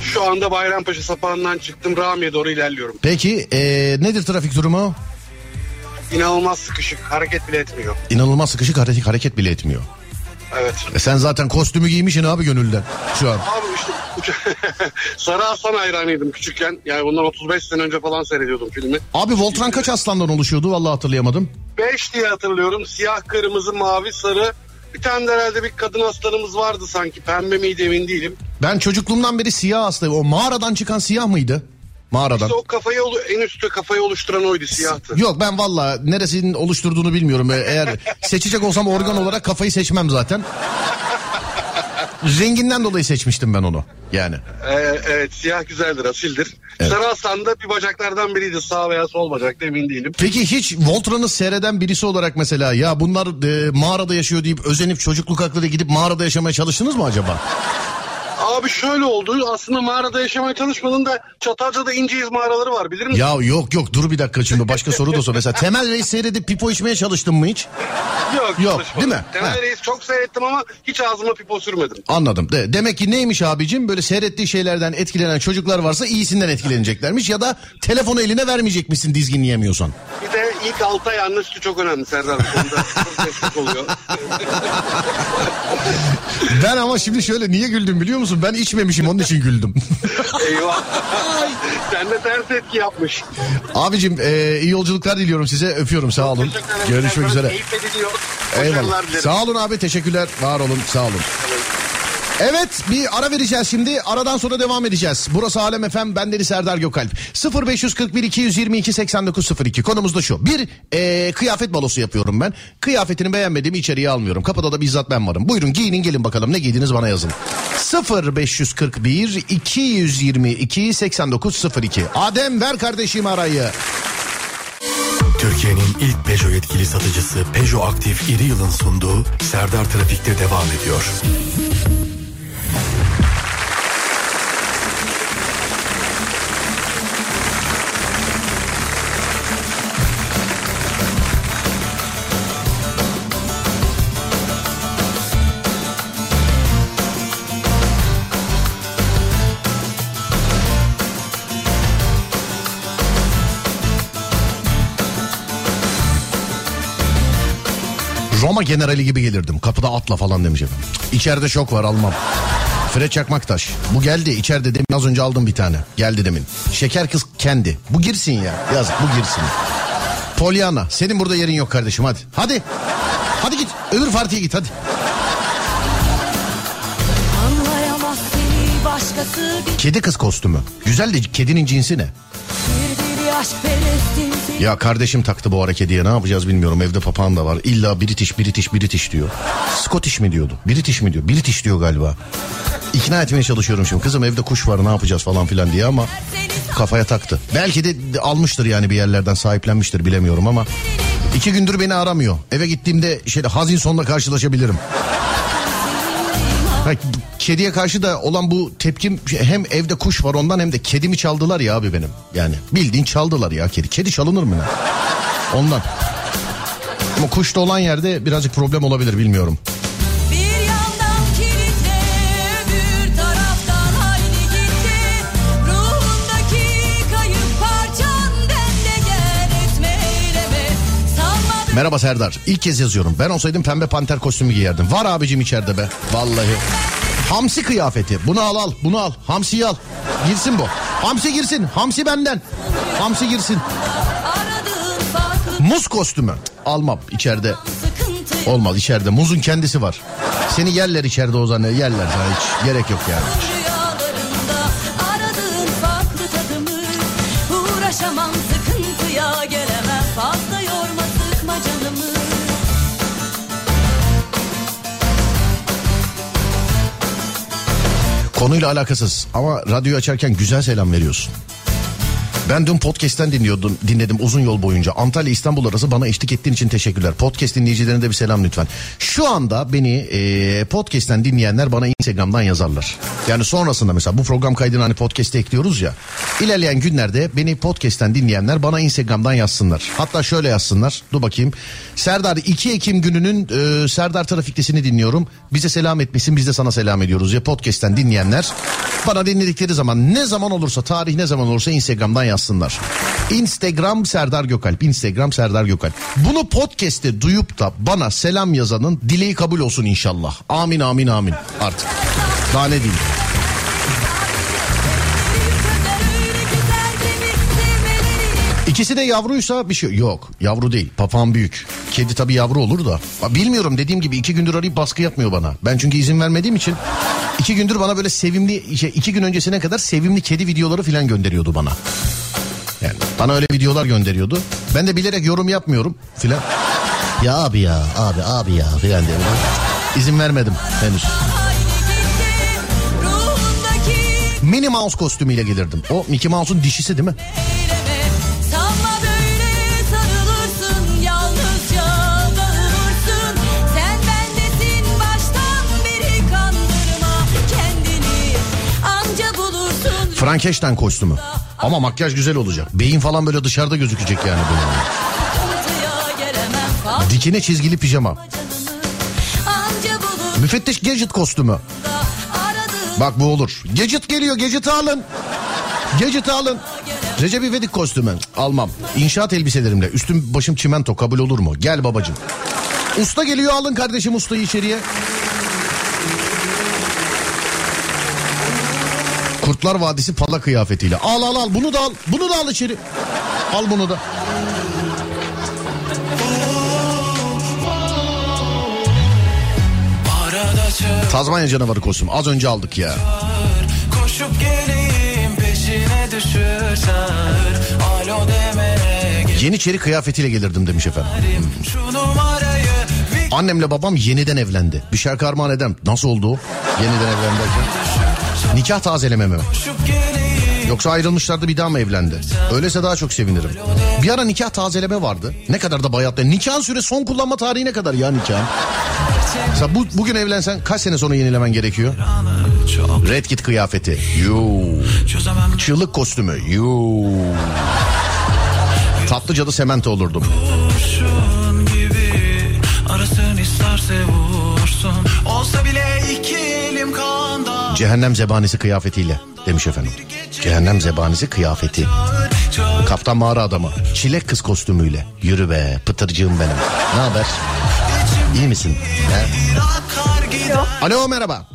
Şu anda Bayrampaşa sapağından çıktım Rami'ye doğru ilerliyorum. Peki ee, nedir trafik durumu? İnanılmaz sıkışık hareket bile etmiyor. İnanılmaz sıkışık hareket, hareket bile etmiyor. Evet. E sen zaten kostümü giymişsin abi gönülden şu an. Abi işte Sarı Aslan hayranıydım küçükken. Yani bundan 35 sene önce falan seyrediyordum filmi. Abi Voltran kaç aslandan oluşuyordu vallahi hatırlayamadım. 5 diye hatırlıyorum. Siyah, kırmızı, mavi, sarı. Bir tane de herhalde bir kadın aslanımız vardı sanki. Pembe miydi emin değilim. Ben çocukluğumdan beri siyah hastayım. O mağaradan çıkan siyah mıydı? Mağaradan. İşte o kafayı en üstte kafayı oluşturan oydu siyahtı. Yok ben valla neresinin oluşturduğunu bilmiyorum. Eğer seçecek olsam organ olarak kafayı seçmem zaten. Renginden dolayı seçmiştim ben onu. Yani. Ee, evet siyah güzeldir asildir. Evet. Sarı aslan da bir bacaklardan biriydi sağ veya sol bacakta emin değilim. Peki hiç Voltran'ı seyreden birisi olarak mesela ya bunlar e, mağarada yaşıyor deyip özenip çocukluk aklıyla gidip mağarada yaşamaya çalıştınız mı acaba? Abi şöyle oldu aslında mağarada yaşamaya çalışmadın da Çatalca'da İnceyiz mağaraları var bilir misin? Ya yok yok dur bir dakika şimdi başka soru da sor. Mesela Temel Reis seyredip pipo içmeye çalıştın mı hiç? Yok, Yok, çalışmadım. değil mi? Temel Ha. Reis çok seyrettim ama hiç ağzıma pipo sürmedim. Anladım. De, demek ki neymiş abicim böyle seyrettiği şeylerden etkilenen çocuklar varsa iyisinden etkileneceklermiş ya da telefonu eline vermeyecekmişsin dizginleyemiyorsan. Bir de ilk 6 ay sütü çok önemli Serdar. Konuda oluyor. Ben ama şimdi şöyle niye güldüm biliyor musun? Ben içmemişim onun için güldüm. Eyvah. Sen de ters etki yapmış. Abicim e, iyi yolculuklar diliyorum size. Öpüyorum sağ olun. Görüşmek üzere. Eyvallah. Sağ olun abi teşekkürler. Var olun sağ olun. Evet bir ara vereceğiz şimdi. Aradan sonra devam edeceğiz. Burası Alem Efem. Ben Deniz Serdar Gökalp. 0541 222 8902. Konumuz da şu. Bir e, kıyafet balosu yapıyorum ben. Kıyafetini beğenmediğimi içeriye almıyorum. Kapıda da bizzat ben varım. Buyurun giyinin gelin bakalım. Ne giydiniz bana yazın. 0541 222 8902. Adem ver kardeşim arayı. Türkiye'nin ilk Peugeot yetkili satıcısı Peugeot Aktif İri Yıl'ın sunduğu Serdar Trafik'te devam ediyor. Roma generali gibi gelirdim. Kapıda atla falan demiş efendim. İçeride şok var almam. Fred Çakmaktaş. Bu geldi içeride demin az önce aldım bir tane. Geldi demin. Şeker kız kendi. Bu girsin ya. Yazık bu girsin. Polyana senin burada yerin yok kardeşim hadi. Hadi. Hadi git öbür partiye git hadi. Kedi kız kostümü. Güzel de kedinin cinsi ne? bir bir aşk Ya kardeşim taktı bu kediye ne yapacağız bilmiyorum. Evde papağan da var. İlla British British British diyor. Scottish mi diyordu? British mi diyor? British diyor galiba. İkna etmeye çalışıyorum şimdi. Kızım evde kuş var ne yapacağız falan filan diye ama kafaya taktı. Belki de almıştır yani bir yerlerden sahiplenmiştir bilemiyorum ama. iki gündür beni aramıyor. Eve gittiğimde şeyde hazin sonla karşılaşabilirim. Kediye karşı da olan bu tepkim hem evde kuş var ondan hem de kedimi çaldılar ya abi benim. Yani bildiğin çaldılar ya kedi. Kedi çalınır mı? Ondan. Ama kuş da olan yerde birazcık problem olabilir bilmiyorum. Merhaba Serdar. İlk kez yazıyorum. Ben olsaydım pembe panter kostümü giyerdim. Var abicim içeride be. Vallahi. Hamsi kıyafeti. Bunu al al. Bunu al. Hamsiyi al. Girsin bu. Hamsi girsin. Hamsi benden. Hamsi girsin. Muz kostümü. Almam içeride. Olmaz içeride. Muzun kendisi var. Seni yerler içeride o zaman. Yerler hiç. Gerek yok yani. Rüyalarında Konuyla alakasız ama radyoyu açarken güzel selam veriyorsun. Ben dün podcast'ten dinliyordum, dinledim uzun yol boyunca. Antalya İstanbul arası bana eşlik ettiğin için teşekkürler. Podcast dinleyicilerine de bir selam lütfen. Şu anda beni e, podcast'ten dinleyenler bana Instagram'dan yazarlar. Yani sonrasında mesela bu program kaydını hani podcast'e ekliyoruz ya. İlerleyen günlerde beni podcast'ten dinleyenler bana Instagram'dan yazsınlar. Hatta şöyle yazsınlar. Dur bakayım. Serdar 2 Ekim gününün e, Serdar Trafik'tesini dinliyorum. Bize selam etmişsin biz de sana selam ediyoruz ya podcast'ten dinleyenler. Bana dinledikleri zaman ne zaman olursa tarih ne zaman olursa Instagram'dan yazsınlar. Instagram Serdar Gökalp. Instagram Serdar Gökalp. Bunu podcast'te duyup da bana selam yazanın dileği kabul olsun inşallah. Amin amin amin artık. Daha ne diyeyim. İkisi de yavruysa bir şey yok. Yavru değil. Papağan büyük. Kedi tabii yavru olur da. Bilmiyorum dediğim gibi iki gündür arayıp baskı yapmıyor bana. Ben çünkü izin vermediğim için iki gündür bana böyle sevimli şey, iki gün öncesine kadar sevimli kedi videoları falan gönderiyordu bana. Yani bana öyle videolar gönderiyordu. Ben de bilerek yorum yapmıyorum filan. Ya abi ya abi abi ya filan diye. İzin vermedim henüz. Minnie Mouse kostümüyle gelirdim. O Mickey Mouse'un dişisi değil mi? Frankenstein kostümü. Ama makyaj güzel olacak. Beyin falan böyle dışarıda gözükecek yani böyle. Dikine çizgili pijama. Müfettiş Gadget kostümü. Bak bu olur. Gadget geliyor Gadget'ı alın. Gadget'ı alın. Recep İvedik kostümü. Almam. İnşaat elbiselerimle. Üstüm başım çimento kabul olur mu? Gel babacım. Usta geliyor alın kardeşim ustayı içeriye. Kurtlar Vadisi pala kıyafetiyle. Al al al bunu da al. Bunu da al içeri. Al bunu da. Tazmanya canavarı kostümü. Az önce aldık ya. Koşup geleyim peşine düşürsen Alo demeye Yeniçeri kıyafetiyle gelirdim demiş efendim. Annemle babam yeniden evlendi. Bir şarkı armağan edem. Nasıl oldu? Yeniden evlendi. Nikah tazeleme mi? Yoksa ayrılmışlardı bir daha mı evlendi? Öyleyse daha çok sevinirim. Bir ara nikah tazeleme vardı. Ne kadar da bayattı. Nikahın süre son kullanma tarihi ne kadar ya nikahın? Mesela bu, bugün evlensen kaç sene sonra yenilemen gerekiyor? Red Kit kıyafeti. Yuu. Çığlık kostümü. Yuu. Tatlı cadı semento olurdum. kurşun gibi Arasın isterse vursun Olsa bile Cehennem zebanisi kıyafetiyle demiş efendim. Cehennem zebanisi kıyafeti. Kaptan mağara adamı. Çilek kız kostümüyle. Yürü be pıtırcığım benim. Ne haber? İyi misin? He? Alo merhaba.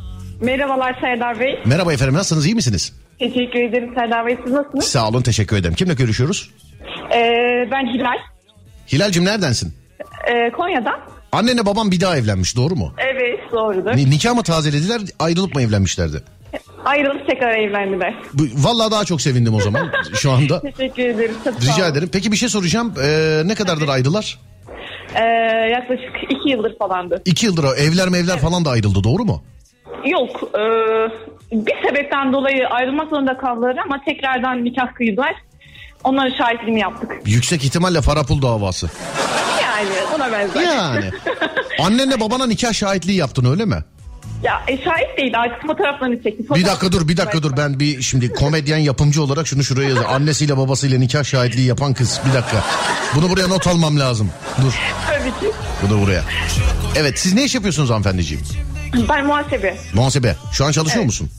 Merhabalar Serdar Bey. Merhaba efendim nasılsınız iyi misiniz? Teşekkür ederim Serdar Bey. Siz nasılsınız? Sağ olun teşekkür ederim. Kimle görüşüyoruz? Ee, ben Hilal. Hilal'cim neredensin? Ee, Konya'dan. Annenle babam bir daha evlenmiş doğru mu? Evet doğrudur. Ni- nikah mı tazelediler ayrılıp mı evlenmişlerdi? Ayrılıp tekrar evlendiler. Bu, vallahi daha çok sevindim o zaman şu anda. Teşekkür ederim. Çok sağ Rica olun. ederim. Peki bir şey soracağım. Ee, ne kadardır ayrılar? Ee, yaklaşık iki yıldır falandı. İki yıldır o evler mevler falan da ayrıldı doğru mu? Yok. ee, bir sebepten dolayı ayrılmak zorunda kaldılar ama tekrardan nikah kıydılar. Onların şahitliğini yaptık. Yüksek ihtimalle Farapul davası. Yani ona benzer. Yani. Annenle babana nikah şahitliği yaptın öyle mi? ya e, şahit değil artık fotoğraflarını çektik. Bir dakika dur bir dakika dur ben bir şimdi komedyen yapımcı olarak şunu şuraya yazayım. Annesiyle babasıyla nikah şahitliği yapan kız bir dakika. Bunu buraya not almam lazım. Dur Tabii ki. bunu buraya. Evet siz ne iş yapıyorsunuz hanımefendiciğim? Ben muhasebe. Muhasebe. Şu an çalışıyor Evet. musun?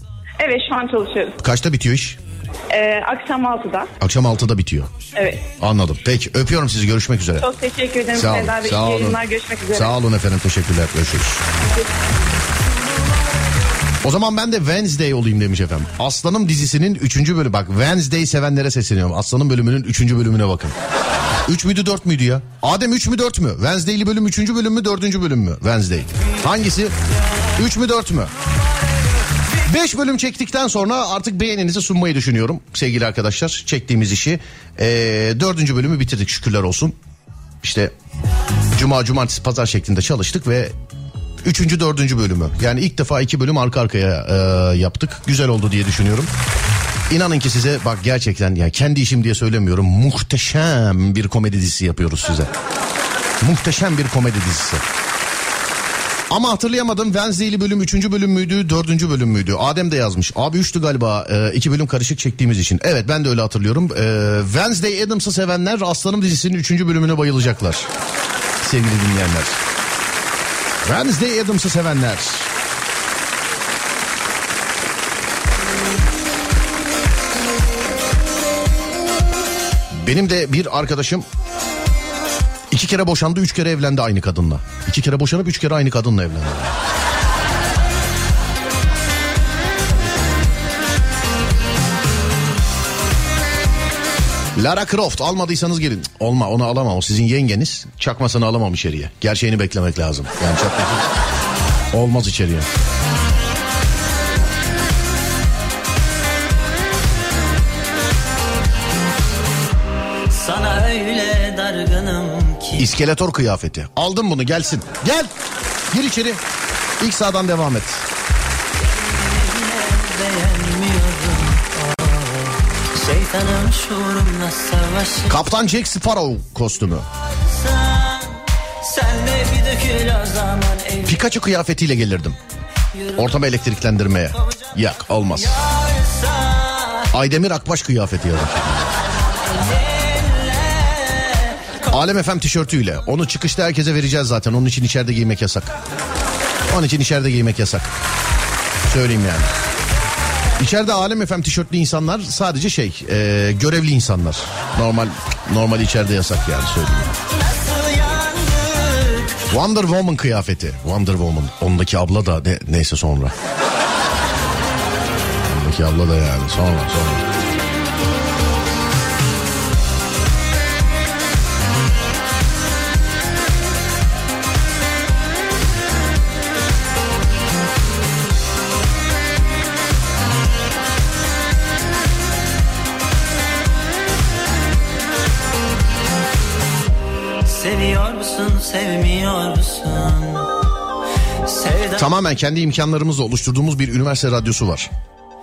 Evet şu an çalışıyoruz. Kaçta bitiyor iş? Ee, akşam 6'da. Akşam 6'da bitiyor. Evet. Anladım. Peki öpüyorum sizi görüşmek üzere. Çok teşekkür ederim Sağ olun. Sağ İyi olun. Görüşmek üzere. Sağ olun efendim teşekkürler görüşürüz. O zaman ben de Wednesday olayım demiş efendim. Aslanım dizisinin 3. bölümü. Bak Wednesday sevenlere sesleniyorum. Aslanım bölümünün 3. bölümüne bakın. 3 müydü 4 müydü ya? Adem 3 mü 4 mü? Wednesday'li bölüm 3. bölüm mü 4. bölüm mü? Wednesday. Hangisi? 3 mü 4 mü? 5 bölüm çektikten sonra artık beğeninizi sunmayı düşünüyorum sevgili arkadaşlar. Çektiğimiz işi. Ee, 4. bölümü bitirdik şükürler olsun. İşte cuma, cumartesi, pazar şeklinde çalıştık ve Üçüncü, dördüncü bölümü. Yani ilk defa iki bölüm arka arkaya e, yaptık. Güzel oldu diye düşünüyorum. İnanın ki size bak gerçekten ya kendi işim diye söylemiyorum. Muhteşem bir komedi dizisi yapıyoruz size. Muhteşem bir komedi dizisi. Ama hatırlayamadım Wednesday'li bölüm 3. bölüm müydü 4. bölüm müydü? Adem de yazmış. Abi 3'tü galiba e, iki bölüm karışık çektiğimiz için. Evet ben de öyle hatırlıyorum. E, Wednesday Adams'ı sevenler Aslanım dizisinin 3. bölümüne bayılacaklar. Sevgili dinleyenler. Wednesday Adams'ı sevenler. Benim de bir arkadaşım iki kere boşandı, üç kere evlendi aynı kadınla. İki kere boşanıp üç kere aynı kadınla evlendi. Lara Croft almadıysanız gelin. Olma onu alamam o sizin yengeniz. Çakmasını alamam içeriye. Gerçeğini beklemek lazım. Yani çakması olmaz içeriye. İskeletor kıyafeti. Aldım bunu gelsin. Gel. Gir içeri. İlk sağdan devam et. Kaptan Jack Sparrow kostümü. Pikachu kıyafetiyle gelirdim. Ortamı elektriklendirmeye. Yok olmaz. Aydemir Akbaş kıyafeti ya Alem FM tişörtüyle. Onu çıkışta herkese vereceğiz zaten. Onun için içeride giymek yasak. Onun için içeride giymek yasak. Söyleyeyim yani. İçeride Alem FM tişörtlü insanlar sadece şey e, görevli insanlar. Normal normal içeride yasak yani söyleyeyim. Wonder Woman kıyafeti. Wonder Woman. Ondaki abla da ne, neyse sonra. Ondaki abla da yani sonra sonra. Seviyor musun sevmiyor musun Sevda Tamamen kendi imkanlarımızla oluşturduğumuz bir üniversite radyosu var.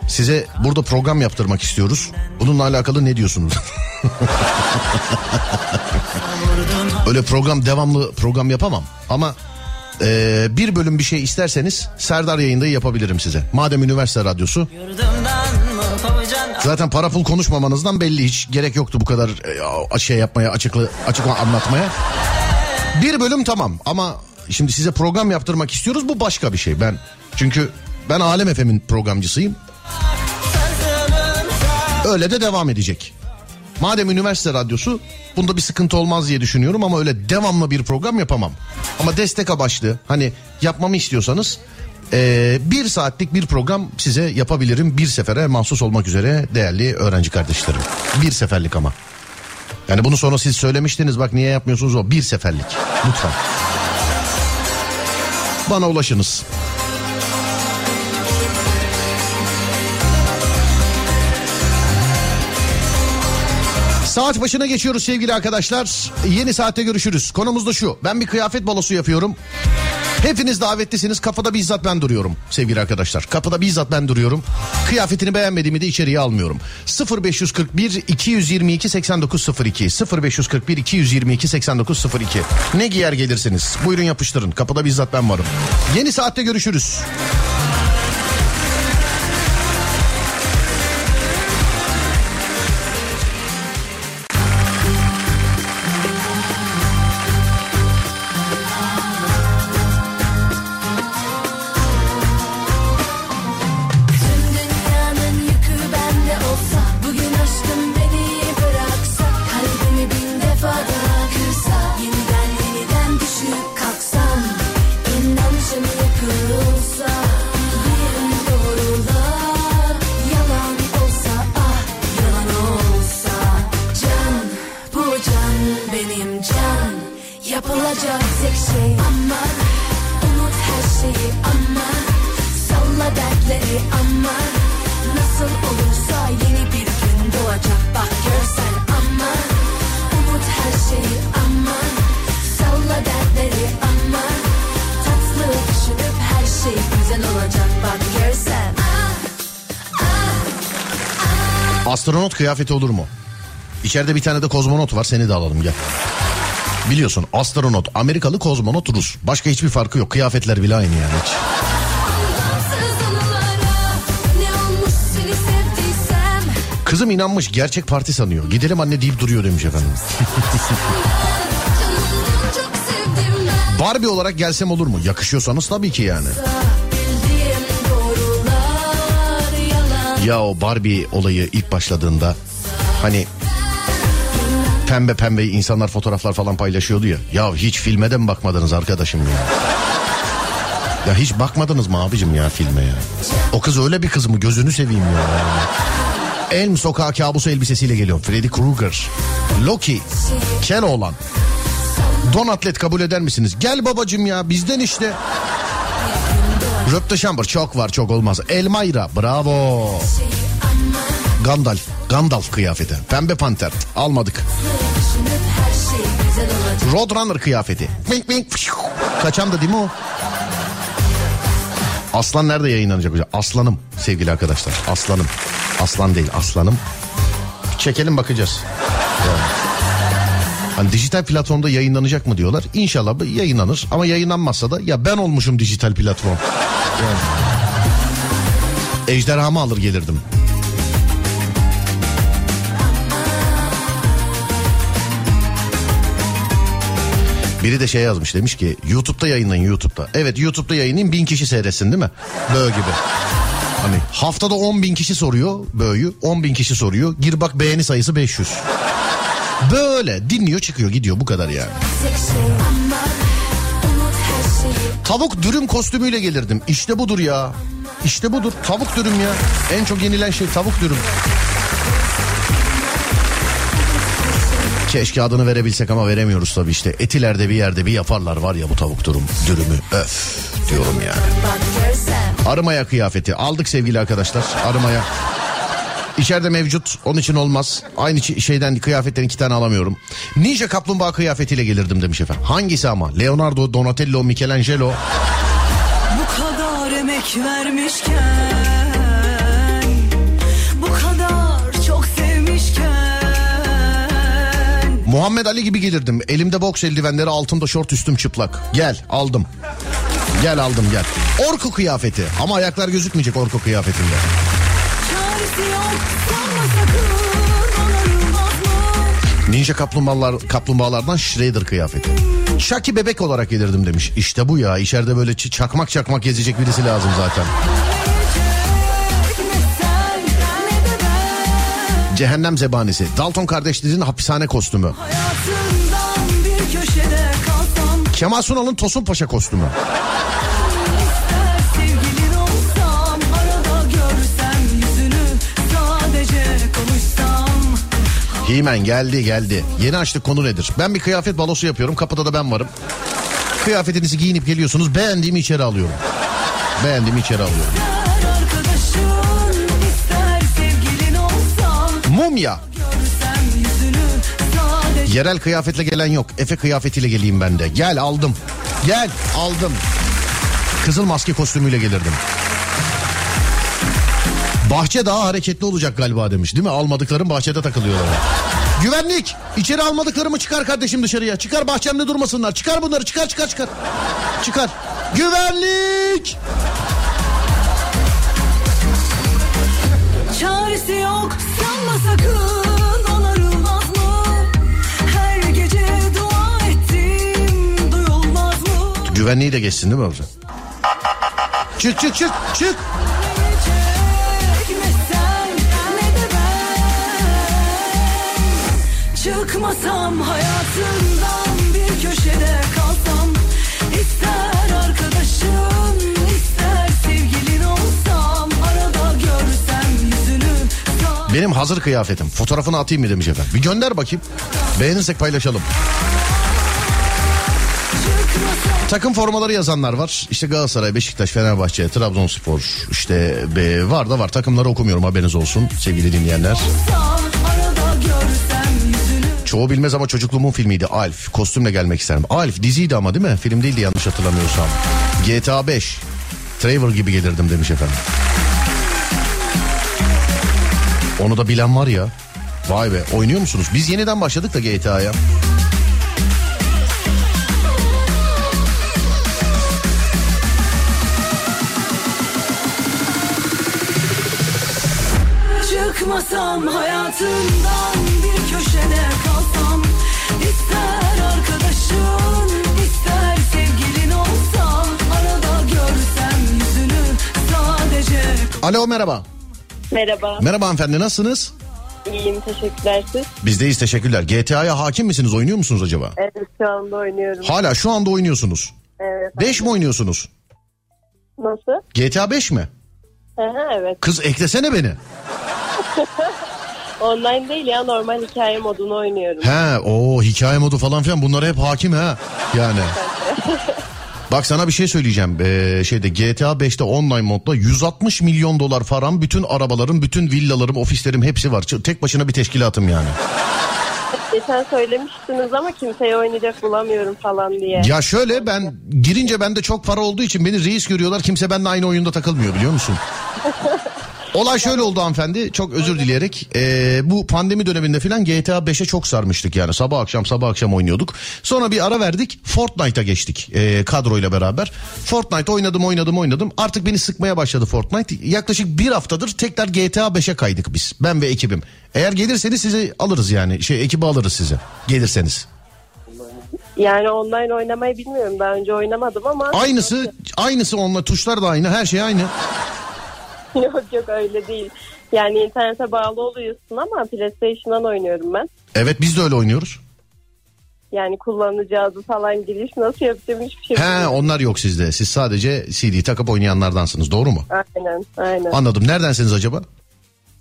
Size burada program yaptırmak istiyoruz. Bununla alakalı ne diyorsunuz? Öyle program devamlı program yapamam. Ama e, bir bölüm bir şey isterseniz Serdar yayında yapabilirim size. Madem üniversite radyosu. Yurdumdan Zaten para pul konuşmamanızdan belli hiç gerek yoktu bu kadar e, şey yapmaya açıklı açık anlatmaya. Bir bölüm tamam ama şimdi size program yaptırmak istiyoruz bu başka bir şey. Ben çünkü ben Alem FM'in programcısıyım. Öyle de devam edecek. Madem üniversite radyosu bunda bir sıkıntı olmaz diye düşünüyorum ama öyle devamlı bir program yapamam. Ama destek amaçlı hani yapmamı istiyorsanız eee, bir saatlik bir program size yapabilirim. Bir sefere mahsus olmak üzere değerli öğrenci kardeşlerim. Bir seferlik ama. Yani bunu sonra siz söylemiştiniz bak niye yapmıyorsunuz o bir seferlik. Lütfen. Bana ulaşınız. Saat başına geçiyoruz sevgili arkadaşlar. Yeni saatte görüşürüz. Konumuz da şu. Ben bir kıyafet balosu yapıyorum. Hepiniz davetlisiniz. Kapıda bizzat ben duruyorum sevgili arkadaşlar. Kapıda bizzat ben duruyorum. Kıyafetini beğenmediğimi de içeriye almıyorum. 0541 222 8902 0541 222 8902 Ne giyer gelirsiniz? Buyurun yapıştırın. Kapıda bizzat ben varım. Yeni saatte görüşürüz. Kıyafeti olur mu? İçeride bir tane de kozmonot var seni de alalım gel. Biliyorsun astronot Amerikalı kozmonot Rus. Başka hiçbir farkı yok. Kıyafetler bile aynı yani hiç. Kızım inanmış gerçek parti sanıyor. Gidelim anne deyip duruyor demiş efendim. Barbie olarak gelsem olur mu? Yakışıyorsanız tabii ki yani. Ya o Barbie olayı ilk başladığında hani pembe pembe insanlar fotoğraflar falan paylaşıyordu ya. Ya hiç filme de mi bakmadınız arkadaşım ya? Ya hiç bakmadınız mı abicim ya filme ya? O kız öyle bir kız mı gözünü seveyim ya. Elm sokağı kabusu elbisesiyle geliyor. Freddy Krueger. Loki. Keloğlan. Don atlet kabul eder misiniz? Gel babacım ya bizden işte. Röpte Şambır çok var çok olmaz. Elmayra bravo. Gandalf. Gandalf kıyafeti. Pembe panter. Almadık. Roadrunner kıyafeti. Kaçan da değil mi o? Aslan nerede yayınlanacak hocam? Aslanım sevgili arkadaşlar. Aslanım. Aslan değil aslanım. Çekelim bakacağız. Yani. Hani dijital platformda yayınlanacak mı diyorlar. İnşallah yayınlanır ama yayınlanmazsa da ya ben olmuşum dijital platform. Yani. Ejderhamı alır gelirdim. Biri de şey yazmış demiş ki YouTube'da yayınlayın YouTube'da. Evet YouTube'da yayınlayın bin kişi seyretsin değil mi? Böyle gibi. Hani haftada 10 bin kişi soruyor böyüyü 10 bin kişi soruyor. Gir bak beğeni sayısı 500. Böyle dinliyor çıkıyor gidiyor bu kadar yani. Tavuk dürüm kostümüyle gelirdim. İşte budur ya. İşte budur. Tavuk dürüm ya. En çok yenilen şey tavuk dürüm. Keşke adını verebilsek ama veremiyoruz tabii işte. Etilerde bir yerde bir yaparlar var ya bu tavuk durum dürümü. Öf diyorum yani. Arımaya kıyafeti aldık sevgili arkadaşlar. Arımaya. İçeride mevcut onun için olmaz. Aynı şeyden kıyafetten iki tane alamıyorum. Ninja kaplumbağa kıyafetiyle gelirdim demiş efendim. Hangisi ama? Leonardo, Donatello, Michelangelo. Bu kadar emek vermişken Muhammed Ali gibi gelirdim. Elimde boks eldivenleri altımda şort üstüm çıplak. Gel aldım. Gel aldım gel. Orko kıyafeti ama ayaklar gözükmeyecek orko kıyafetinde. Ninja kaplumbağalar, kaplumbağalardan Shredder kıyafeti. Şaki bebek olarak gelirdim demiş. İşte bu ya içeride böyle çakmak çakmak gezecek birisi lazım zaten. Cehennem zebanisi. Dalton kardeşlerin hapishane kostümü. Kemal Sunal'ın Tosun Paşa kostümü. Himen geldi geldi. Yeni açtık konu nedir? Ben bir kıyafet balosu yapıyorum. Kapıda da ben varım. Kıyafetinizi giyinip geliyorsunuz. Beğendiğimi içeri alıyorum. Beğendiğimi içeri alıyorum. Mumya. Yerel kıyafetle gelen yok. Efe kıyafetiyle geleyim ben de. Gel aldım. Gel aldım. Kızıl maske kostümüyle gelirdim. Bahçe daha hareketli olacak galiba demiş değil mi? Almadıklarım bahçede takılıyorlar. Güvenlik içeri almadıklarımı çıkar kardeşim dışarıya. Çıkar bahçemde durmasınlar. Çıkar bunları çıkar çıkar çıkar. Çıkar. Güvenlik. Çaresi yok sanma sakın onarılmaz mı? Her gece dua ettim duyulmaz mı? Güvenliği de geçsin değil mi hocam? Çık çık çık çık. Çıkmasam hayatından bir köşede kalsam İster arkadaşın ister sevgilin olsam Arada görsem yüzünü Benim hazır kıyafetim. Fotoğrafını atayım mı demiş efendim. Bir gönder bakayım. Beğenirsek paylaşalım. Takım formaları yazanlar var. İşte Galatasaray, Beşiktaş, Fenerbahçe, Trabzonspor. işte be, var da var. Takımları okumuyorum haberiniz olsun sevgili dinleyenler. Çoğu bilmez ama çocukluğumun filmiydi Alf. Kostümle gelmek isterim. Alf diziydi ama değil mi? Film değildi yanlış hatırlamıyorsam. GTA 5. Trevor gibi gelirdim demiş efendim. Onu da bilen var ya. Vay be oynuyor musunuz? Biz yeniden başladık da GTA'ya. Çıkmasam hayatından Alo merhaba. Merhaba. Merhaba hanımefendi nasılsınız? İyiyim teşekkürler siz. Bizdeyiz teşekkürler. GTA'ya hakim misiniz? Oynuyor musunuz acaba? Evet şu anda oynuyorum. Hala şu anda oynuyorsunuz. Evet. 5 mi oynuyorsunuz? Nasıl? GTA 5 mi? Hı, evet. Kız eklesene beni. Online değil ya normal hikaye modunu oynuyorum. He o hikaye modu falan filan bunlara hep hakim ha. Yani. Bak sana bir şey söyleyeceğim. Ee, şeyde GTA 5'te online modda 160 milyon dolar param bütün arabalarım, bütün villalarım, ofislerim hepsi var. Tek başına bir teşkilatım yani. Geçen söylemiştiniz ama kimseye oynayacak bulamıyorum falan diye. Ya şöyle ben girince bende çok para olduğu için beni reis görüyorlar. Kimse benimle aynı oyunda takılmıyor biliyor musun? Olay şöyle oldu hanımefendi çok özür dileyerek Ee, bu pandemi döneminde filan GTA 5'e çok sarmıştık yani sabah akşam sabah akşam oynuyorduk. Sonra bir ara verdik Fortnite'a geçtik ee, kadroyla beraber. Fortnite oynadım oynadım oynadım artık beni sıkmaya başladı Fortnite. Yaklaşık bir haftadır tekrar GTA 5'e kaydık biz ben ve ekibim. Eğer gelirseniz sizi alırız yani şey ekibi alırız sizi gelirseniz. Yani online oynamayı bilmiyorum. Daha önce oynamadım ama. Aynısı aynısı onunla tuşlar da aynı her şey aynı. yok yok öyle değil. Yani internete bağlı oluyorsun ama PlayStation'dan oynuyorum ben. Evet biz de öyle oynuyoruz. Yani kullanıcı adı falan giriş nasıl yapacağım hiçbir şey He bilmiyorum. onlar yok sizde. Siz sadece CD takıp oynayanlardansınız doğru mu? Aynen aynen. Anladım. Neredensiniz acaba?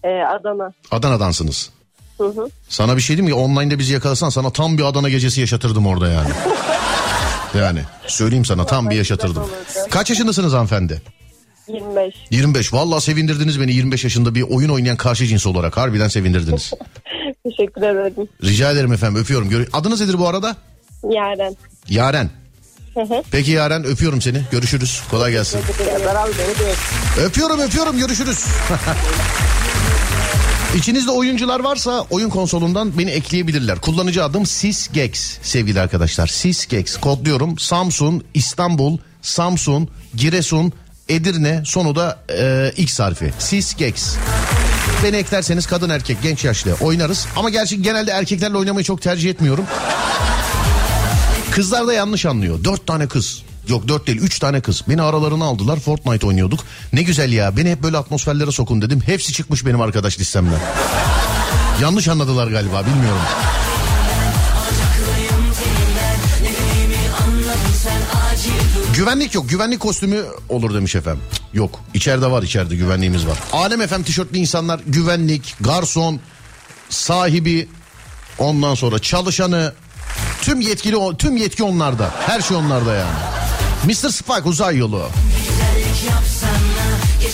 Ee, Adana. Adana'dansınız. Hı hı. Sana bir şey diyeyim mi? Online'da bizi yakalasan sana tam bir Adana gecesi yaşatırdım orada yani. yani söyleyeyim sana tam bir yaşatırdım. Kaç yaşındasınız hanımefendi? 25. 25. Vallahi sevindirdiniz beni 25 yaşında bir oyun oynayan karşı cins olarak. Harbiden sevindirdiniz. Teşekkür ederim. Rica ederim efendim öpüyorum. Gör- Adınız nedir bu arada? Yaren. Yaren. Hı hı. Peki Yaren öpüyorum seni. Görüşürüz. Kolay gelsin. Öpüyorum öpüyorum görüşürüz. İçinizde oyuncular varsa oyun konsolundan beni ekleyebilirler. Kullanıcı adım SysGex sevgili arkadaşlar. SysGex kodluyorum. Samsun, İstanbul, Samsun, Giresun, Edirne sonu da e, X harfi. SysGex. Beni eklerseniz kadın erkek genç yaşlı oynarız. Ama gerçi genelde erkeklerle oynamayı çok tercih etmiyorum. Kızlar da yanlış anlıyor. Dört tane kız. Yok dört değil üç tane kız. Beni aralarına aldılar Fortnite oynuyorduk. Ne güzel ya beni hep böyle atmosferlere sokun dedim. Hepsi çıkmış benim arkadaş listemden. Yanlış anladılar galiba bilmiyorum. Güvenlik yok. Güvenlik kostümü olur demiş efendim. Yok. İçeride var içeride güvenliğimiz var. Alem efendim tişörtlü insanlar güvenlik, garson, sahibi, ondan sonra çalışanı, tüm yetkili tüm yetki onlarda. Her şey onlarda yani. Mr. Spike uzay yolu.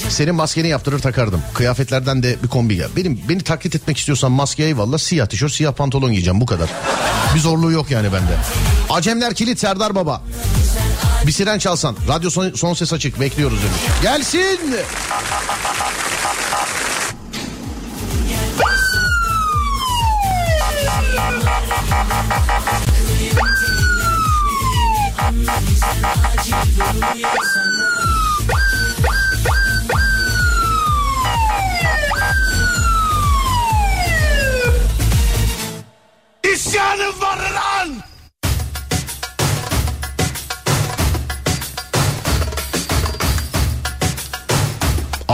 Senin maskeni yaptırır takardım. Kıyafetlerden de bir kombi gel. Benim beni taklit etmek istiyorsan maske eyvallah. Siyah tişört, siyah pantolon giyeceğim bu kadar. Bir zorluğu yok yani bende. Acemler kilit Serdar Baba. Bir siren çalsan. Radyo son, son ses açık bekliyoruz demiş. Gelsin. İsyanım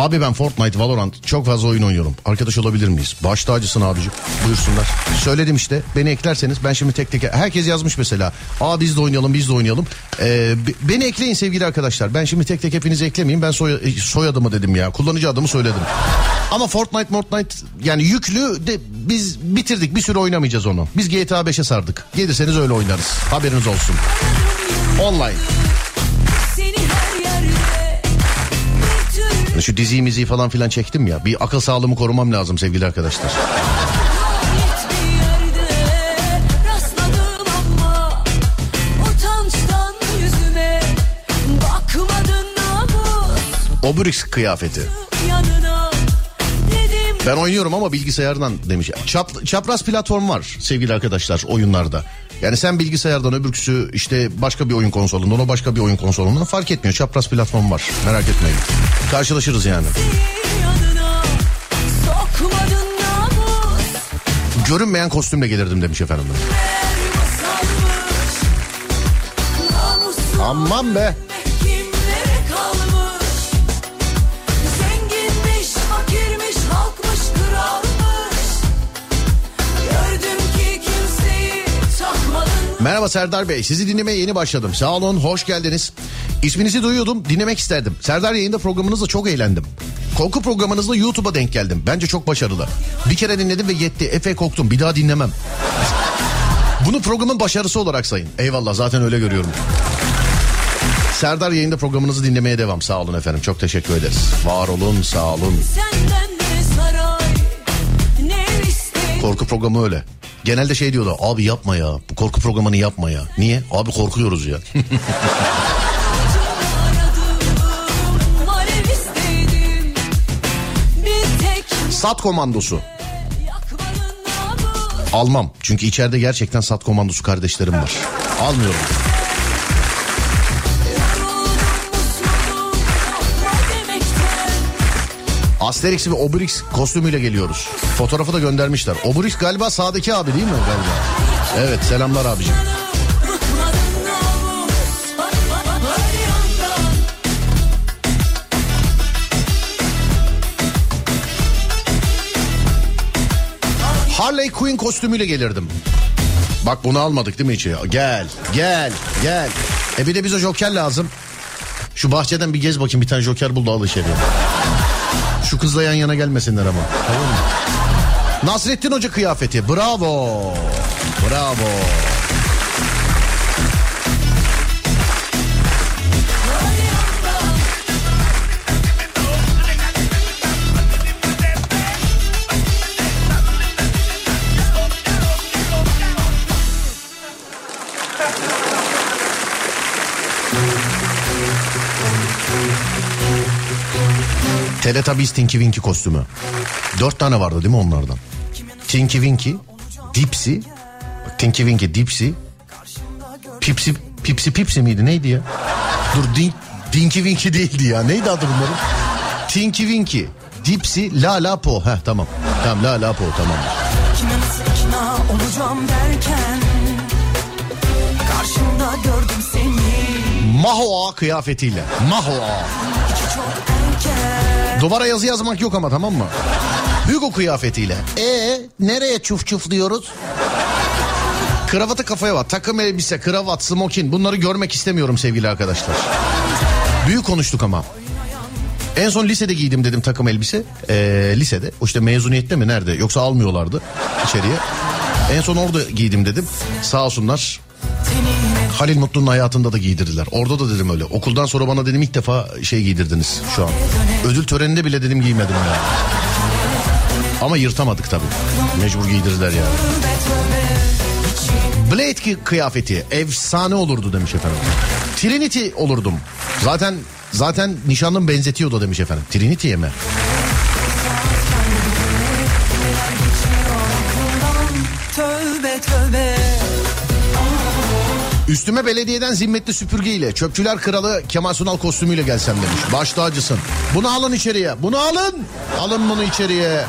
Abi ben Fortnite, Valorant çok fazla oyun oynuyorum. Arkadaş olabilir miyiz? Baş tacısın abicim. Buyursunlar. Söyledim işte. Beni eklerseniz ben şimdi tek tek... Herkes yazmış mesela. Aa biz de oynayalım, biz de oynayalım. Ee, be- beni ekleyin sevgili arkadaşlar. Ben şimdi tek tek hepinizi eklemeyeyim. Ben soy, soyadımı dedim ya. Kullanıcı adımı söyledim. Ama Fortnite, Fortnite yani yüklü de biz bitirdik. Bir süre oynamayacağız onu. Biz GTA 5'e sardık. Gelirseniz öyle oynarız. Haberiniz olsun. Online. Şu diziyi miziyi falan filan çektim ya. Bir akıl sağlığımı korumam lazım sevgili arkadaşlar. Obelix kıyafeti. Ben oynuyorum ama bilgisayardan demiş. Çap, çapraz platform var sevgili arkadaşlar oyunlarda. Yani sen bilgisayardan öbürküsü işte başka bir oyun konsolundan o başka bir oyun konsolundan fark etmiyor. Çapraz platform var merak etmeyin. Karşılaşırız yani. Görünmeyen kostümle gelirdim demiş efendim. Aman be. Merhaba Serdar Bey sizi dinlemeye yeni başladım. Sağ olun hoş geldiniz. İsminizi duyuyordum dinlemek isterdim. Serdar yayında programınızla çok eğlendim. Korku programınızla YouTube'a denk geldim. Bence çok başarılı. Bir kere dinledim ve yetti. Efe koktum bir daha dinlemem. Bunu programın başarısı olarak sayın. Eyvallah zaten öyle görüyorum. Serdar yayında programınızı dinlemeye devam. Sağ olun efendim çok teşekkür ederiz. Var olun sağ olun. Korku programı öyle. Genelde şey diyorlar abi yapma ya bu korku programını yapma ya. Niye? Abi korkuyoruz ya. Sat komandosu. Almam. Çünkü içeride gerçekten sat komandosu kardeşlerim var. Almıyorum. Asterix ve Obelix kostümüyle geliyoruz. Fotoğrafı da göndermişler. Obelix galiba sağdaki abi değil mi galiba? Evet selamlar abicim. Harley Quinn kostümüyle gelirdim. Bak bunu almadık değil mi içeri? Gel, gel, gel. E bir de bize joker lazım. Şu bahçeden bir gez bakayım bir tane joker bul da al içeriye. Kızla yan yana gelmesinler ama. Tamam mı? Nasrettin Hoca kıyafeti. Bravo. Bravo. Teletubbies Tinky Winky kostümü. Dört tane vardı değil mi onlardan? Tinky Winky, Dipsy, bak Tinky Winky, Dipsy, Pipsy, Pipsy Pipsy miydi neydi ya? Dur Din, Dinky Winky değildi ya. Neydi adı bunların? Tinky Winky, Dipsy, La La Po. Heh tamam. Tamam La La Po tamam. Kime nasıl ikna olacağım derken Karşımda gördüm seni Mahoa kıyafetiyle. Mahoa. Duvara yazı yazmak yok ama tamam mı? Hugo kıyafetiyle. E nereye çuf çuf diyoruz? Kravatı kafaya var. Takım elbise, kravat, smokin bunları görmek istemiyorum sevgili arkadaşlar. Büyük konuştuk ama. En son lisede giydim dedim takım elbise. Ee, lisede. O işte mezuniyette mi nerede? Yoksa almıyorlardı içeriye. En son orada giydim dedim. Sağ olsunlar. Halil Mutlu'nun hayatında da giydirdiler. Orada da dedim öyle. Okuldan sonra bana dedim ilk defa şey giydirdiniz şu an. Ödül töreninde bile dedim giymedim ya. Ama yırtamadık tabii. Mecbur giydirdiler yani. Blade kıyafeti efsane olurdu demiş efendim. Trinity olurdum. Zaten zaten nişanlım benzetiyordu demiş efendim. Trinity'ye mi? Tövbe tövbe Üstüme belediyeden zimmetli süpürgeyle çöpçüler kralı Kemal Sunal kostümüyle gelsem demiş. Baş tacısın. Bunu alın içeriye. Bunu alın. Alın bunu içeriye.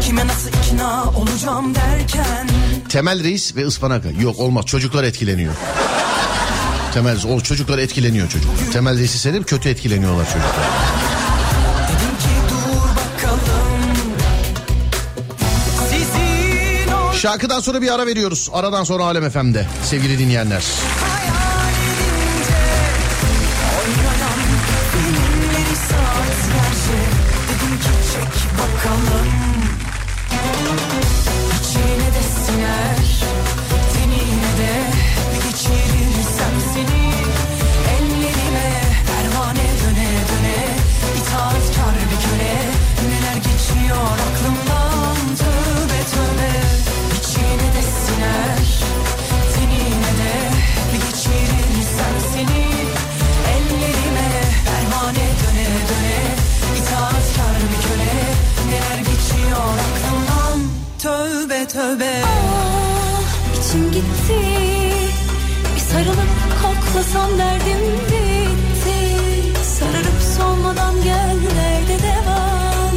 Kime nasıl ikna olacağım derken Temel Reis ve ıspanaka. Yok olmaz çocuklar etkileniyor. Temel o çocuklar etkileniyor çocuk. Temel Reis'i sevip kötü etkileniyorlar çocuklar. Şarkıdan sonra bir ara veriyoruz. Aradan sonra Alem FM'de sevgili dinleyenler. Koklasam derdim bitti. Sararıp solmadan gel nerede devam.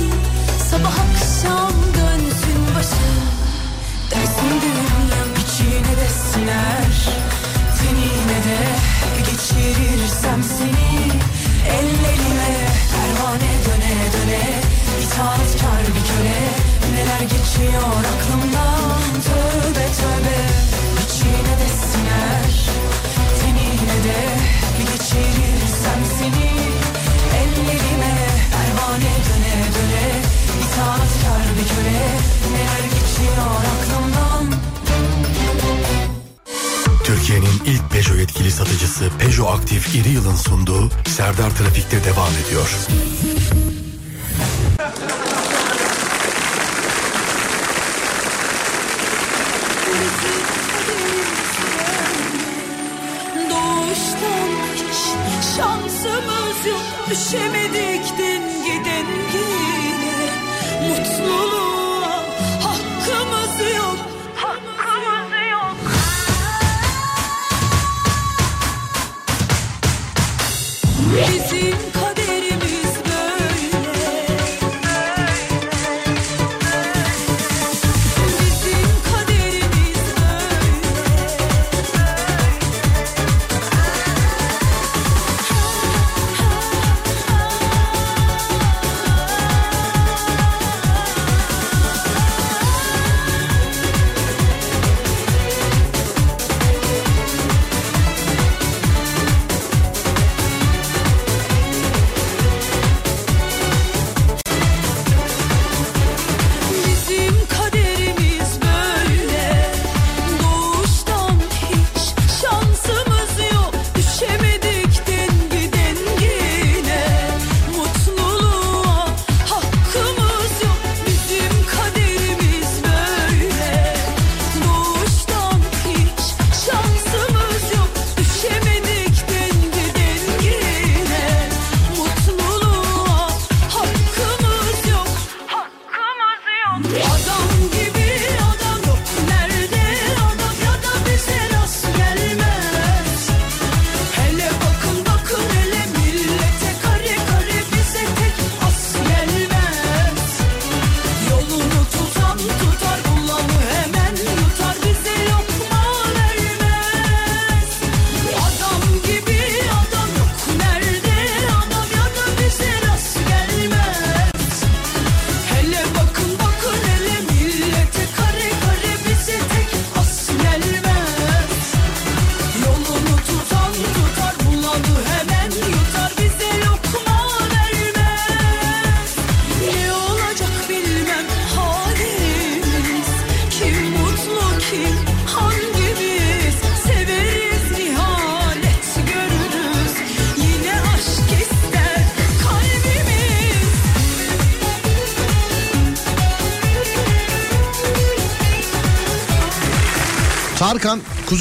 Sabah akşam dönsün başa. Dönsün dünya İçine de siner. Tenine de geçirirsem seni. Ellerime pervane döne döne. İtaatkar bir köle. Neler geçiyor aklımdan Türkiye'nin ilk Peugeot yetkili satıcısı Peugeot Aktif İri Yıl'ın sunduğu Serdar Trafik'te devam ediyor. Doğuştan şansımız yok Düşemedik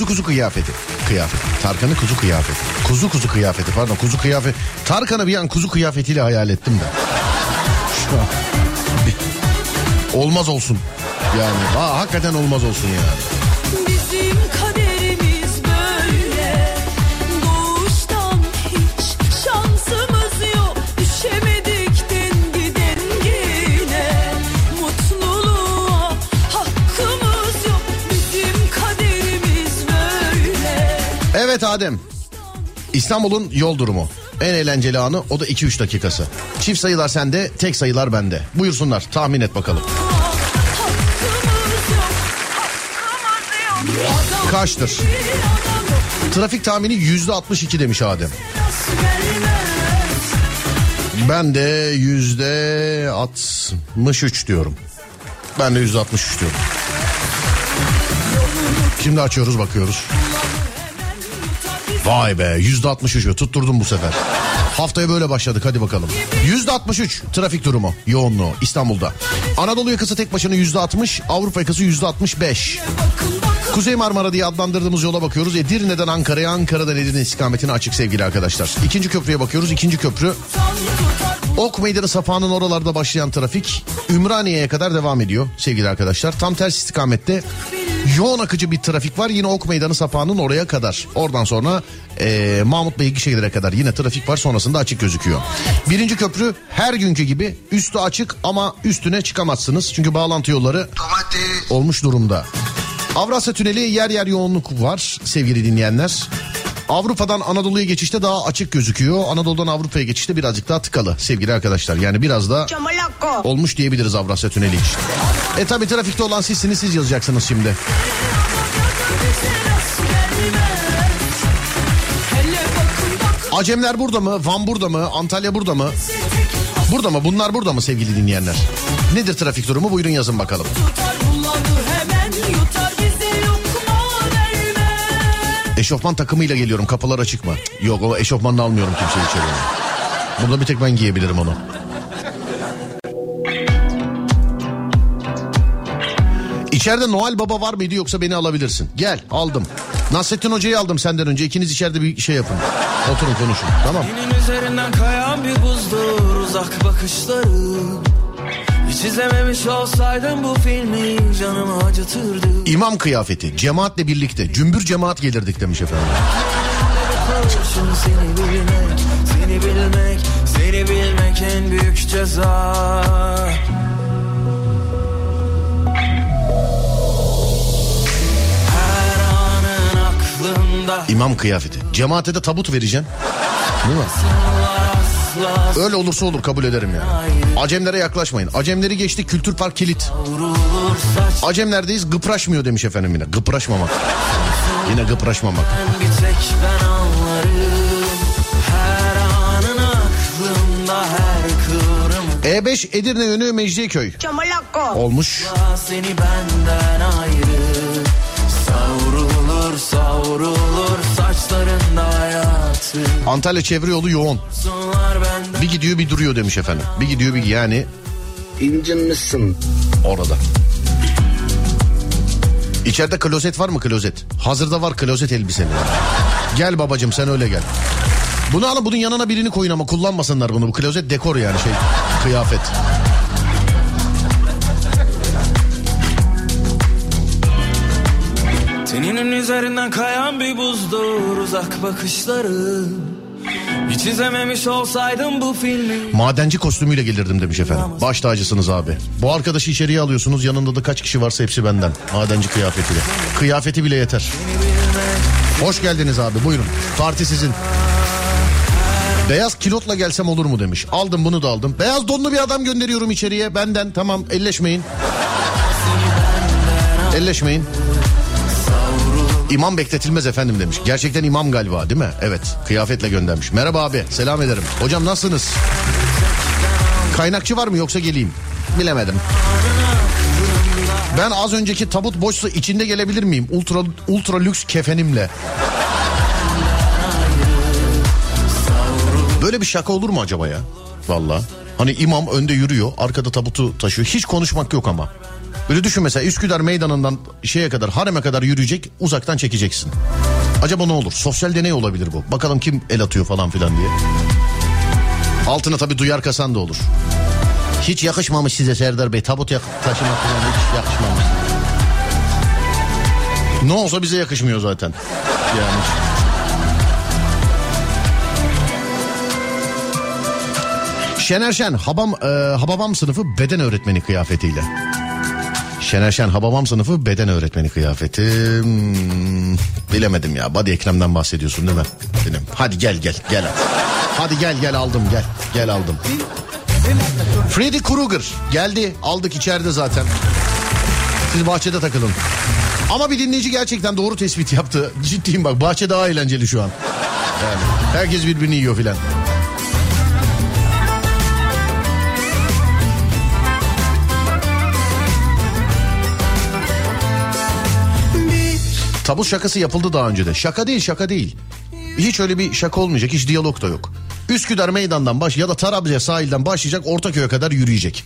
kuzu kıyafeti. Kıyafet. Tarkan'ın kuzu kıyafeti. Kuzu kuzu kıyafeti pardon kuzu kıyafet. Tarkan'ı bir an kuzu kıyafetiyle hayal ettim de. Olmaz olsun. Yani ha, hakikaten olmaz olsun yani. Bizim Evet Adem. İstanbul'un yol durumu. En eğlenceli anı o da 2-3 dakikası. Çift sayılar sende, tek sayılar bende. Buyursunlar tahmin et bakalım. Kaçtır? Trafik tahmini yüzde 62 demiş Adem. Ben de yüzde 63 diyorum. Ben de yüzde 63 diyorum. Şimdi açıyoruz bakıyoruz. Vay be yüzde 63 tutturdum bu sefer. Haftaya böyle başladık hadi bakalım. Yüzde 63 trafik durumu yoğunluğu İstanbul'da. Anadolu yakası tek başına yüzde 60 Avrupa yakası yüzde 65. Kuzey Marmara diye adlandırdığımız yola bakıyoruz. Edirne'den Ankara'ya, Ankara'dan Edirne istikametine açık sevgili arkadaşlar. İkinci köprüye bakıyoruz. İkinci köprü Ok Meydanı Safa'nın oralarda başlayan trafik Ümraniye'ye kadar devam ediyor sevgili arkadaşlar. Tam ters istikamette yoğun akıcı bir trafik var. Yine Ok Meydanı Safa'nın oraya kadar. Oradan sonra eee Mahmut Bey Gişehir'e kadar yine trafik var. Sonrasında açık gözüküyor. Birinci köprü her günkü gibi üstü açık ama üstüne çıkamazsınız. Çünkü bağlantı yolları olmuş durumda. Avrasya Tüneli yer yer yoğunluk var sevgili dinleyenler. Avrupa'dan Anadolu'ya geçişte daha açık gözüküyor. Anadolu'dan Avrupa'ya geçişte birazcık daha tıkalı sevgili arkadaşlar. Yani biraz da olmuş diyebiliriz Avrasya Tüneli için. E tabi trafikte olan sizsiniz siz yazacaksınız şimdi. Acemler burada mı? Van burada mı? Antalya burada mı? Burada mı? Bunlar burada mı sevgili dinleyenler? Nedir trafik durumu? Buyurun yazın bakalım. Eşofman takımıyla geliyorum. Kapılar açık mı? Yok o eşofmanla almıyorum kimseyi içeri. Burada bir tek ben giyebilirim onu. İçeride Noel Baba var mıydı yoksa beni alabilirsin. Gel aldım. Nasrettin Hoca'yı aldım senden önce. İkiniz içeride bir şey yapın. Oturun konuşun tamam. Senin üzerinden kayan bir buzdur uzak bakışları Hiç izlememiş olsaydım bu filmi canımı acıtırdı İmam kıyafeti cemaatle birlikte cümbür cemaat gelirdik demiş efendim. Seni bilmek, seni bilmek, seni bilmek en büyük ceza İmam kıyafeti. Cemaate de tabut vereceksin. Değil mi? Öyle olursa olur kabul ederim yani. Acemlere yaklaşmayın. Acemleri geçti kültür park kilit. Acemlerdeyiz gıpraşmıyor demiş efendim yine. Gıpraşmamak. Yine gıpraşmamak. bir tek ben anlarım Her anın aklımda her kıvrım E5 E Edirne yönü Mecidiyeköy. Olmuş. Seni benden ayrı Savrulur savrulur saçlarında hayatı Antalya çevre yolu yoğun. Benden Bir gidiyor bir duruyor demiş efendim. Bir gidiyor bir yani İncinmişsin. orada. İçeride klozet var mı klozet? Hazırda var klozet elbiseli. Gel babacım sen öyle gel. Bunu alın bunun yanına birini koyun ama kullanmasınlar bunu. Bu klozet dekor yani şey kıyafet. Teninin üzerinden kayan bir buzdur uzak bakışları Hiç izlememiş olsaydım bu filmi Madenci kostümüyle gelirdim demiş efendim. Baş tacısınız abi. Bu arkadaşı içeriye alıyorsunuz yanında da kaç kişi varsa hepsi benden. Madenci kıyafetiyle. Kıyafeti bile yeter. Hoş geldiniz abi buyurun. Parti sizin. Beyaz kilotla gelsem olur mu demiş. Aldım bunu da aldım. Beyaz donlu bir adam gönderiyorum içeriye. Benden tamam elleşmeyin. Elleşmeyin. İmam bekletilmez efendim demiş. Gerçekten imam galiba değil mi? Evet kıyafetle göndermiş. Merhaba abi selam ederim. Hocam nasılsınız? Kaynakçı var mı yoksa geleyim? Bilemedim. Ben az önceki tabut boşsa içinde gelebilir miyim? Ultra ultra lüks kefenimle. Böyle bir şaka olur mu acaba ya? Valla. Hani imam önde yürüyor, arkada tabutu taşıyor. Hiç konuşmak yok ama. Böyle düşün mesela Üsküdar meydanından şeye kadar hareme kadar yürüyecek uzaktan çekeceksin. Acaba ne olur? Sosyal deney olabilir bu. Bakalım kim el atıyor falan filan diye. Altına tabii duyar kasan da olur. Hiç yakışmamış size Serdar Bey. Tabut yak- taşımak falan hiç yakışmamış. Ne olsa bize yakışmıyor zaten. Yani. Şener Şen Habam, e, Hababam sınıfı beden öğretmeni kıyafetiyle. Şener Şen Hababam sınıfı beden öğretmeni kıyafeti. Hmm, bilemedim ya. Body Ekrem'den bahsediyorsun değil mi? Benim. Hadi gel gel gel. hadi. Gel gel aldım gel. Gel aldım. Freddy Krueger geldi aldık içeride zaten. Siz bahçede takılın. Ama bir dinleyici gerçekten doğru tespit yaptı. Ciddiyim bak bahçe daha eğlenceli şu an. Yani herkes birbirini yiyor filan. Tabut şakası yapıldı daha önce de. Şaka değil şaka değil. Hiç öyle bir şaka olmayacak. Hiç diyalog da yok. Üsküdar meydandan baş ya da Tarabya sahilden başlayacak Ortaköy'e kadar yürüyecek.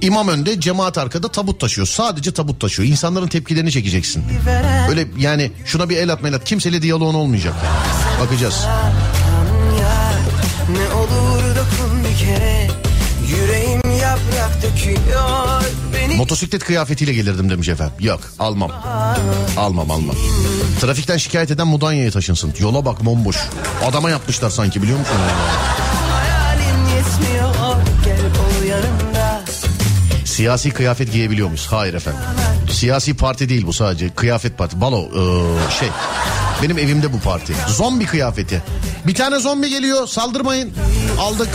İmam önde cemaat arkada tabut taşıyor. Sadece tabut taşıyor. İnsanların tepkilerini çekeceksin. Öyle yani şuna bir el at mel at. Kimseyle diyaloğun olmayacak. Bakacağız. Ne olur dokun bir kere Yüreğim yaprak döküyor Motosiklet kıyafetiyle gelirdim demiş efendim. Yok almam. Almam almam. Trafikten şikayet eden Mudanya'ya taşınsın. Yola bak bomboş. Adama yapmışlar sanki biliyor musun? yanımda Siyasi kıyafet giyebiliyor muyuz? Hayır efendim. Siyasi parti değil bu sadece. Kıyafet parti. Balo ee, şey. Benim evimde bu parti. Zombi kıyafeti. Bir tane zombi geliyor saldırmayın. Aldık.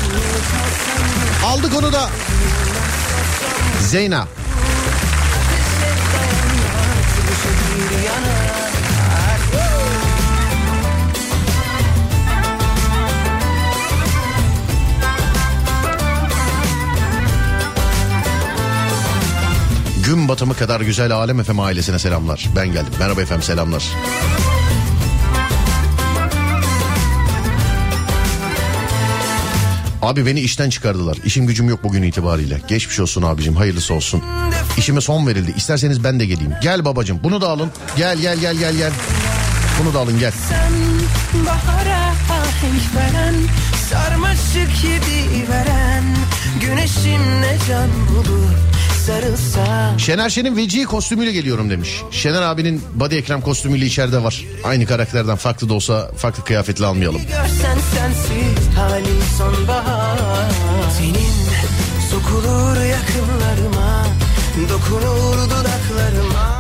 Aldık onu da. Zeyna. Gün batımı kadar güzel Alem FM ailesine selamlar. Ben geldim. Merhaba efendim selamlar. Abi beni işten çıkardılar. İşim gücüm yok bugün itibariyle. Geçmiş olsun abicim hayırlısı olsun. İşime son verildi. İsterseniz ben de geleyim. Gel babacım bunu da alın. Gel gel gel gel gel. Bunu da alın gel. Sen bahara ahenk veren Sarmaşık yedi veren Güneşimle can sarılsa Şener Şen'in vecihi kostümüyle geliyorum demiş. Şener abinin body ekrem kostümüyle içeride var. Aynı karakterden farklı da olsa farklı kıyafetle almayalım. Görsen sensiz halim sonbahar Senin sokulur yakınlarıma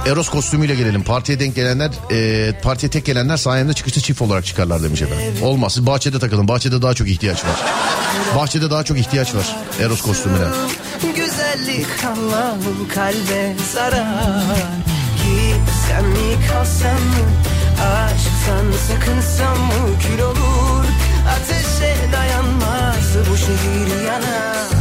Eros kostümüyle gelelim. Partiye denk gelenler, e, partiye tek gelenler sayemde çıkışta çift olarak çıkarlar demiş efendim. Olmaz siz bahçede takılın. Bahçede daha çok ihtiyaç var. Bahçede daha çok ihtiyaç var Eros kostümüne. Güzellik Allah'ım kalbe zarar Gitsem mi kalsam mı Aşktan sakınsam mı kül olur Ateşe dayanmaz bu şehir yanar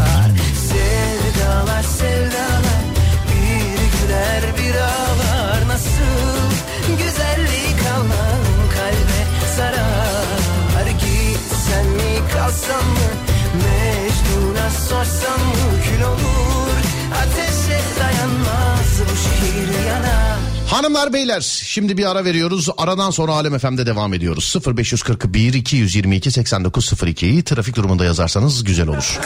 kalsam mı Mecnun'a sorsam mı kül olur Ateşe dayanmaz bu şehir yanar Hanımlar beyler şimdi bir ara veriyoruz. Aradan sonra Alem FM'de devam ediyoruz. 0541 222 8902 trafik durumunda yazarsanız güzel olur.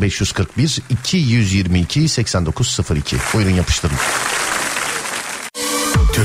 0541 222 8902 buyurun yapıştırın.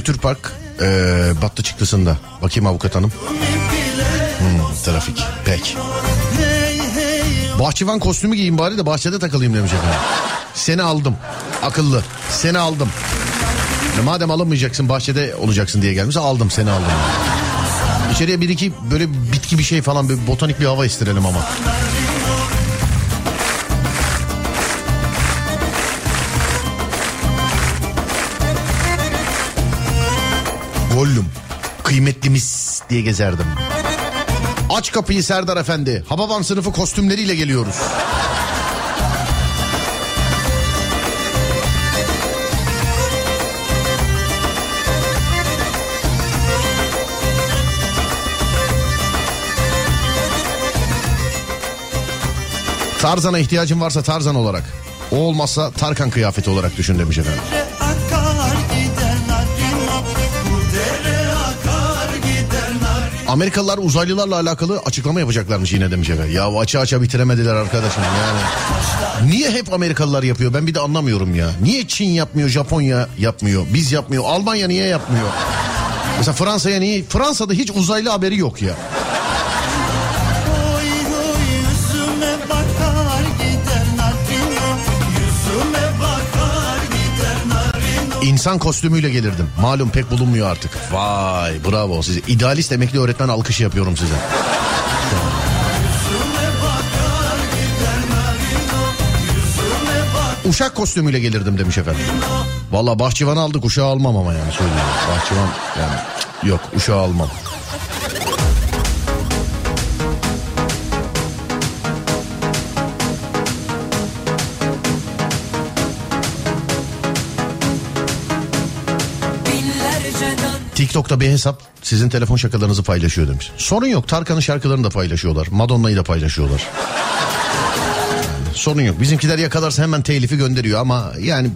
Kültür Park eee battı çıktısında. Bakayım avukat hanım. Hmm, trafik pek. Bahçıvan kostümü giyin bari de bahçede takılayım demiş efendim. Seni aldım. Akıllı. Seni aldım. Ya madem alınmayacaksın bahçede olacaksın diye gelmiş aldım seni aldım. İçeriye bir iki böyle bitki bir şey falan bir botanik bir hava istirelim ama. Kıymetlimiz diye gezerdim. Aç kapıyı Serdar Efendi. Hababam sınıfı kostümleriyle geliyoruz. Tarzan'a ihtiyacın varsa Tarzan olarak. O olmazsa Tarkan kıyafeti olarak düşün demiş efendim. Amerikalılar uzaylılarla alakalı açıklama yapacaklarmış yine demiş efendim. Ya açı açı bitiremediler arkadaşım yani. Niye hep Amerikalılar yapıyor ben bir de anlamıyorum ya. Niye Çin yapmıyor Japonya yapmıyor biz yapmıyor Almanya niye yapmıyor? Mesela Fransa'ya niye? Fransa'da hiç uzaylı haberi yok ya. İnsan kostümüyle gelirdim. Malum pek bulunmuyor artık. Vay bravo size. İdealist emekli öğretmen alkışı yapıyorum size. Uşak kostümüyle gelirdim demiş efendim. Valla bahçıvan aldık uşağı almam ama yani söyleyeyim. Bahçıvan yani yok uşağı almam. TikTok'ta bir hesap sizin telefon şakalarınızı paylaşıyor demiş. Sorun yok Tarkan'ın şarkılarını da paylaşıyorlar. Madonna'yı da paylaşıyorlar. Yani sorun yok. Bizimkiler yakalarsa hemen telifi gönderiyor ama yani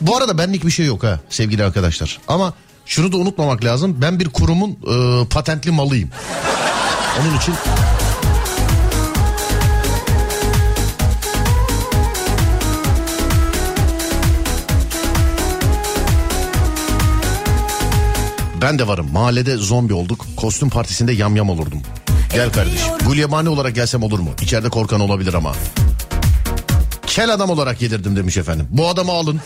bu arada benlik bir şey yok ha sevgili arkadaşlar. Ama şunu da unutmamak lazım. Ben bir kurumun e, patentli malıyım. Onun için Ben de varım. Mahallede zombi olduk. Kostüm partisinde yamyam olurdum. Gel kardeşim. Gulyabani olarak gelsem olur mu? İçeride korkan olabilir ama. Kel adam olarak gelirdim demiş efendim. Bu adamı alın.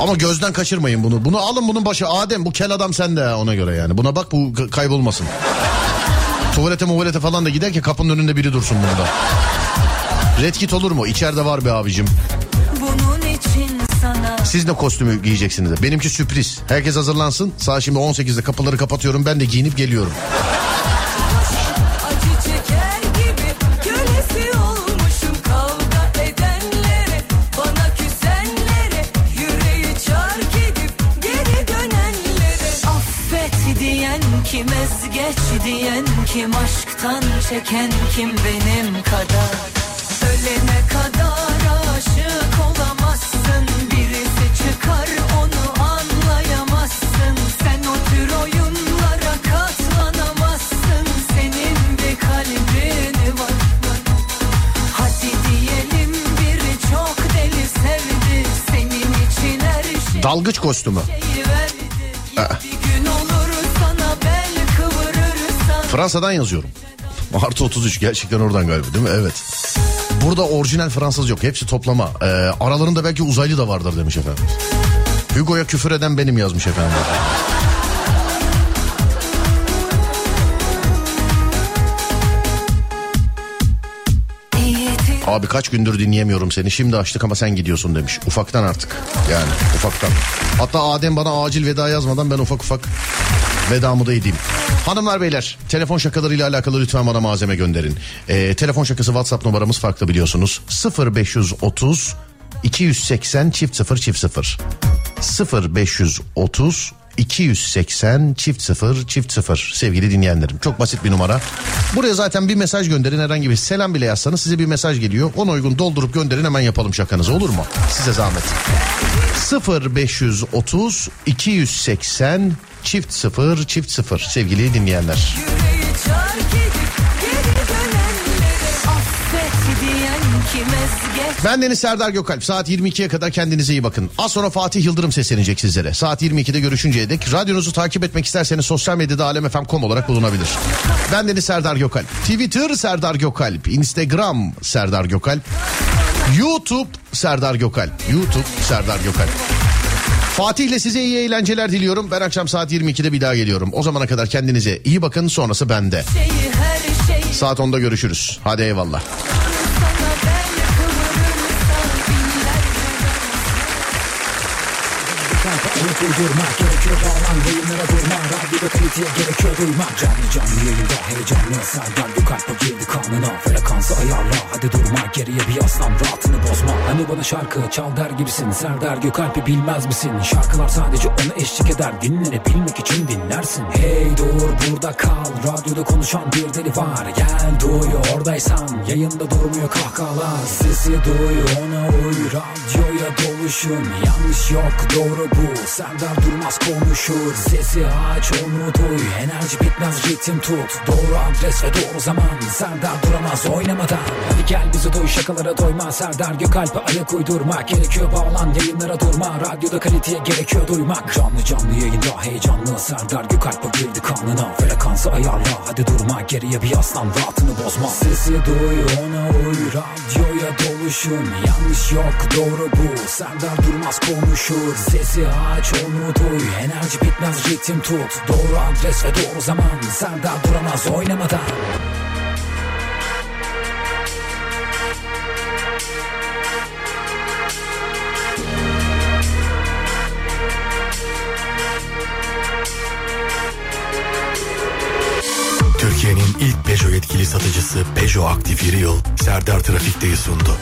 Ama gözden kaçırmayın bunu. Bunu alın bunun başı Adem bu kel adam sende ona göre yani. Buna bak bu kaybolmasın. Tuvalete muvalete falan da giderken kapının önünde biri dursun bunda. Red kit olur mu? İçeride var be abicim. Siz de kostümü giyeceksiniz. Benimki sürpriz. Herkes hazırlansın. Saat şimdi 18'de kapıları kapatıyorum. Ben de giyinip geliyorum. diyen kim aşktan çeken kim benim kadar ölene kadar Dalgıç kostümü. Fransa'dan yazıyorum. Artı 33 gerçekten oradan galiba değil mi? Evet. Burada orijinal Fransız yok. Hepsi toplama. Ee, aralarında belki uzaylı da vardır demiş efendim. Hugo'ya küfür eden benim yazmış efendim. Abi kaç gündür dinleyemiyorum seni. Şimdi açtık ama sen gidiyorsun demiş. Ufaktan artık. Yani ufaktan. Hatta Adem bana acil veda yazmadan ben ufak ufak vedamı da edeyim. Hanımlar beyler telefon şakalarıyla alakalı lütfen bana malzeme gönderin. Ee, telefon şakası WhatsApp numaramız farklı biliyorsunuz. 0530 280 çift 0 çift 0 0530 280 çift 0 çift 0 sevgili dinleyenlerim. Çok basit bir numara. Buraya zaten bir mesaj gönderin herhangi bir selam bile yazsanız size bir mesaj geliyor. Ona uygun doldurup gönderin hemen yapalım şakanızı olur mu? Size zahmet. 0530 280 çift 0 çift 0 sevgili dinleyenler. yüreği Ben Deniz Serdar Gökalp. Saat 22'ye kadar kendinize iyi bakın. Az sonra Fatih Yıldırım seslenecek sizlere. Saat 22'de görüşünceye dek radyonuzu takip etmek isterseniz sosyal medyada alemfm.com olarak bulunabilir. Ben Deniz Serdar Gökalp. Twitter Serdar Gökalp. Instagram Serdar Gökalp. YouTube Serdar Gökalp. YouTube Serdar Gökalp. Fatih ile size iyi eğlenceler diliyorum. Ben akşam saat 22'de bir daha geliyorum. O zamana kadar kendinize iyi bakın. Sonrası bende. şeyi her şeyi Saat 10'da görüşürüz. Hadi eyvallah. Uydurmak gerekiyor bağlan yayınlara durma. Radyoda kaliteye gerekiyor duymak Canlı canlı yayında heyecanlı. Serdar Gökalp'e girdi kanına. Frekansı ayarla hadi durma. Geriye bir yaslan rahatını bozma. Hani bana şarkı çal der gibisin. Serdar Gökalp'i bilmez misin? Şarkılar sadece ona eşlik eder. Dinlenebilmek için dinlersin. Hey dur burada kal. Radyoda konuşan bir deli var. Gel duy oradaysan. Yayında durmuyor kahkahalar. Sesi duy ona uy. Radyoya doluşun. Yanlış yok doğru bu Serdar Durmaz konuşur. Sesi aç onu duy Enerji bitmez ritim tut. Doğru adres ve doğru zaman. Serdar duramaz oynamadan. Hadi gel bizi duy şakalara doyma. Serdar Gökalp'e ayak uydurmak Gerekiyor bağlan yayınlara durma. Radyoda kaliteye gerekiyor duymak. Canlı canlı yayında heyecanlı. Serdar Gökalp'e girdi kanına. Frekansı ayarla. Hadi durma Geriye bir yaslan. Rahatını bozma. Sesi duy ona uy. Radyoya doluşun. Yanlış yok doğru bu. Serdar Durmaz konuşur. Sesi aç Çoğunluğu duy enerji bitmez ritim tut Doğru adres ve doğru zaman Sen daha duramaz oynamadan Türkiye'nin ilk Peugeot yetkili satıcısı Peugeot Aktif Yeri Yıl Serdar Trafik'teyi sundu.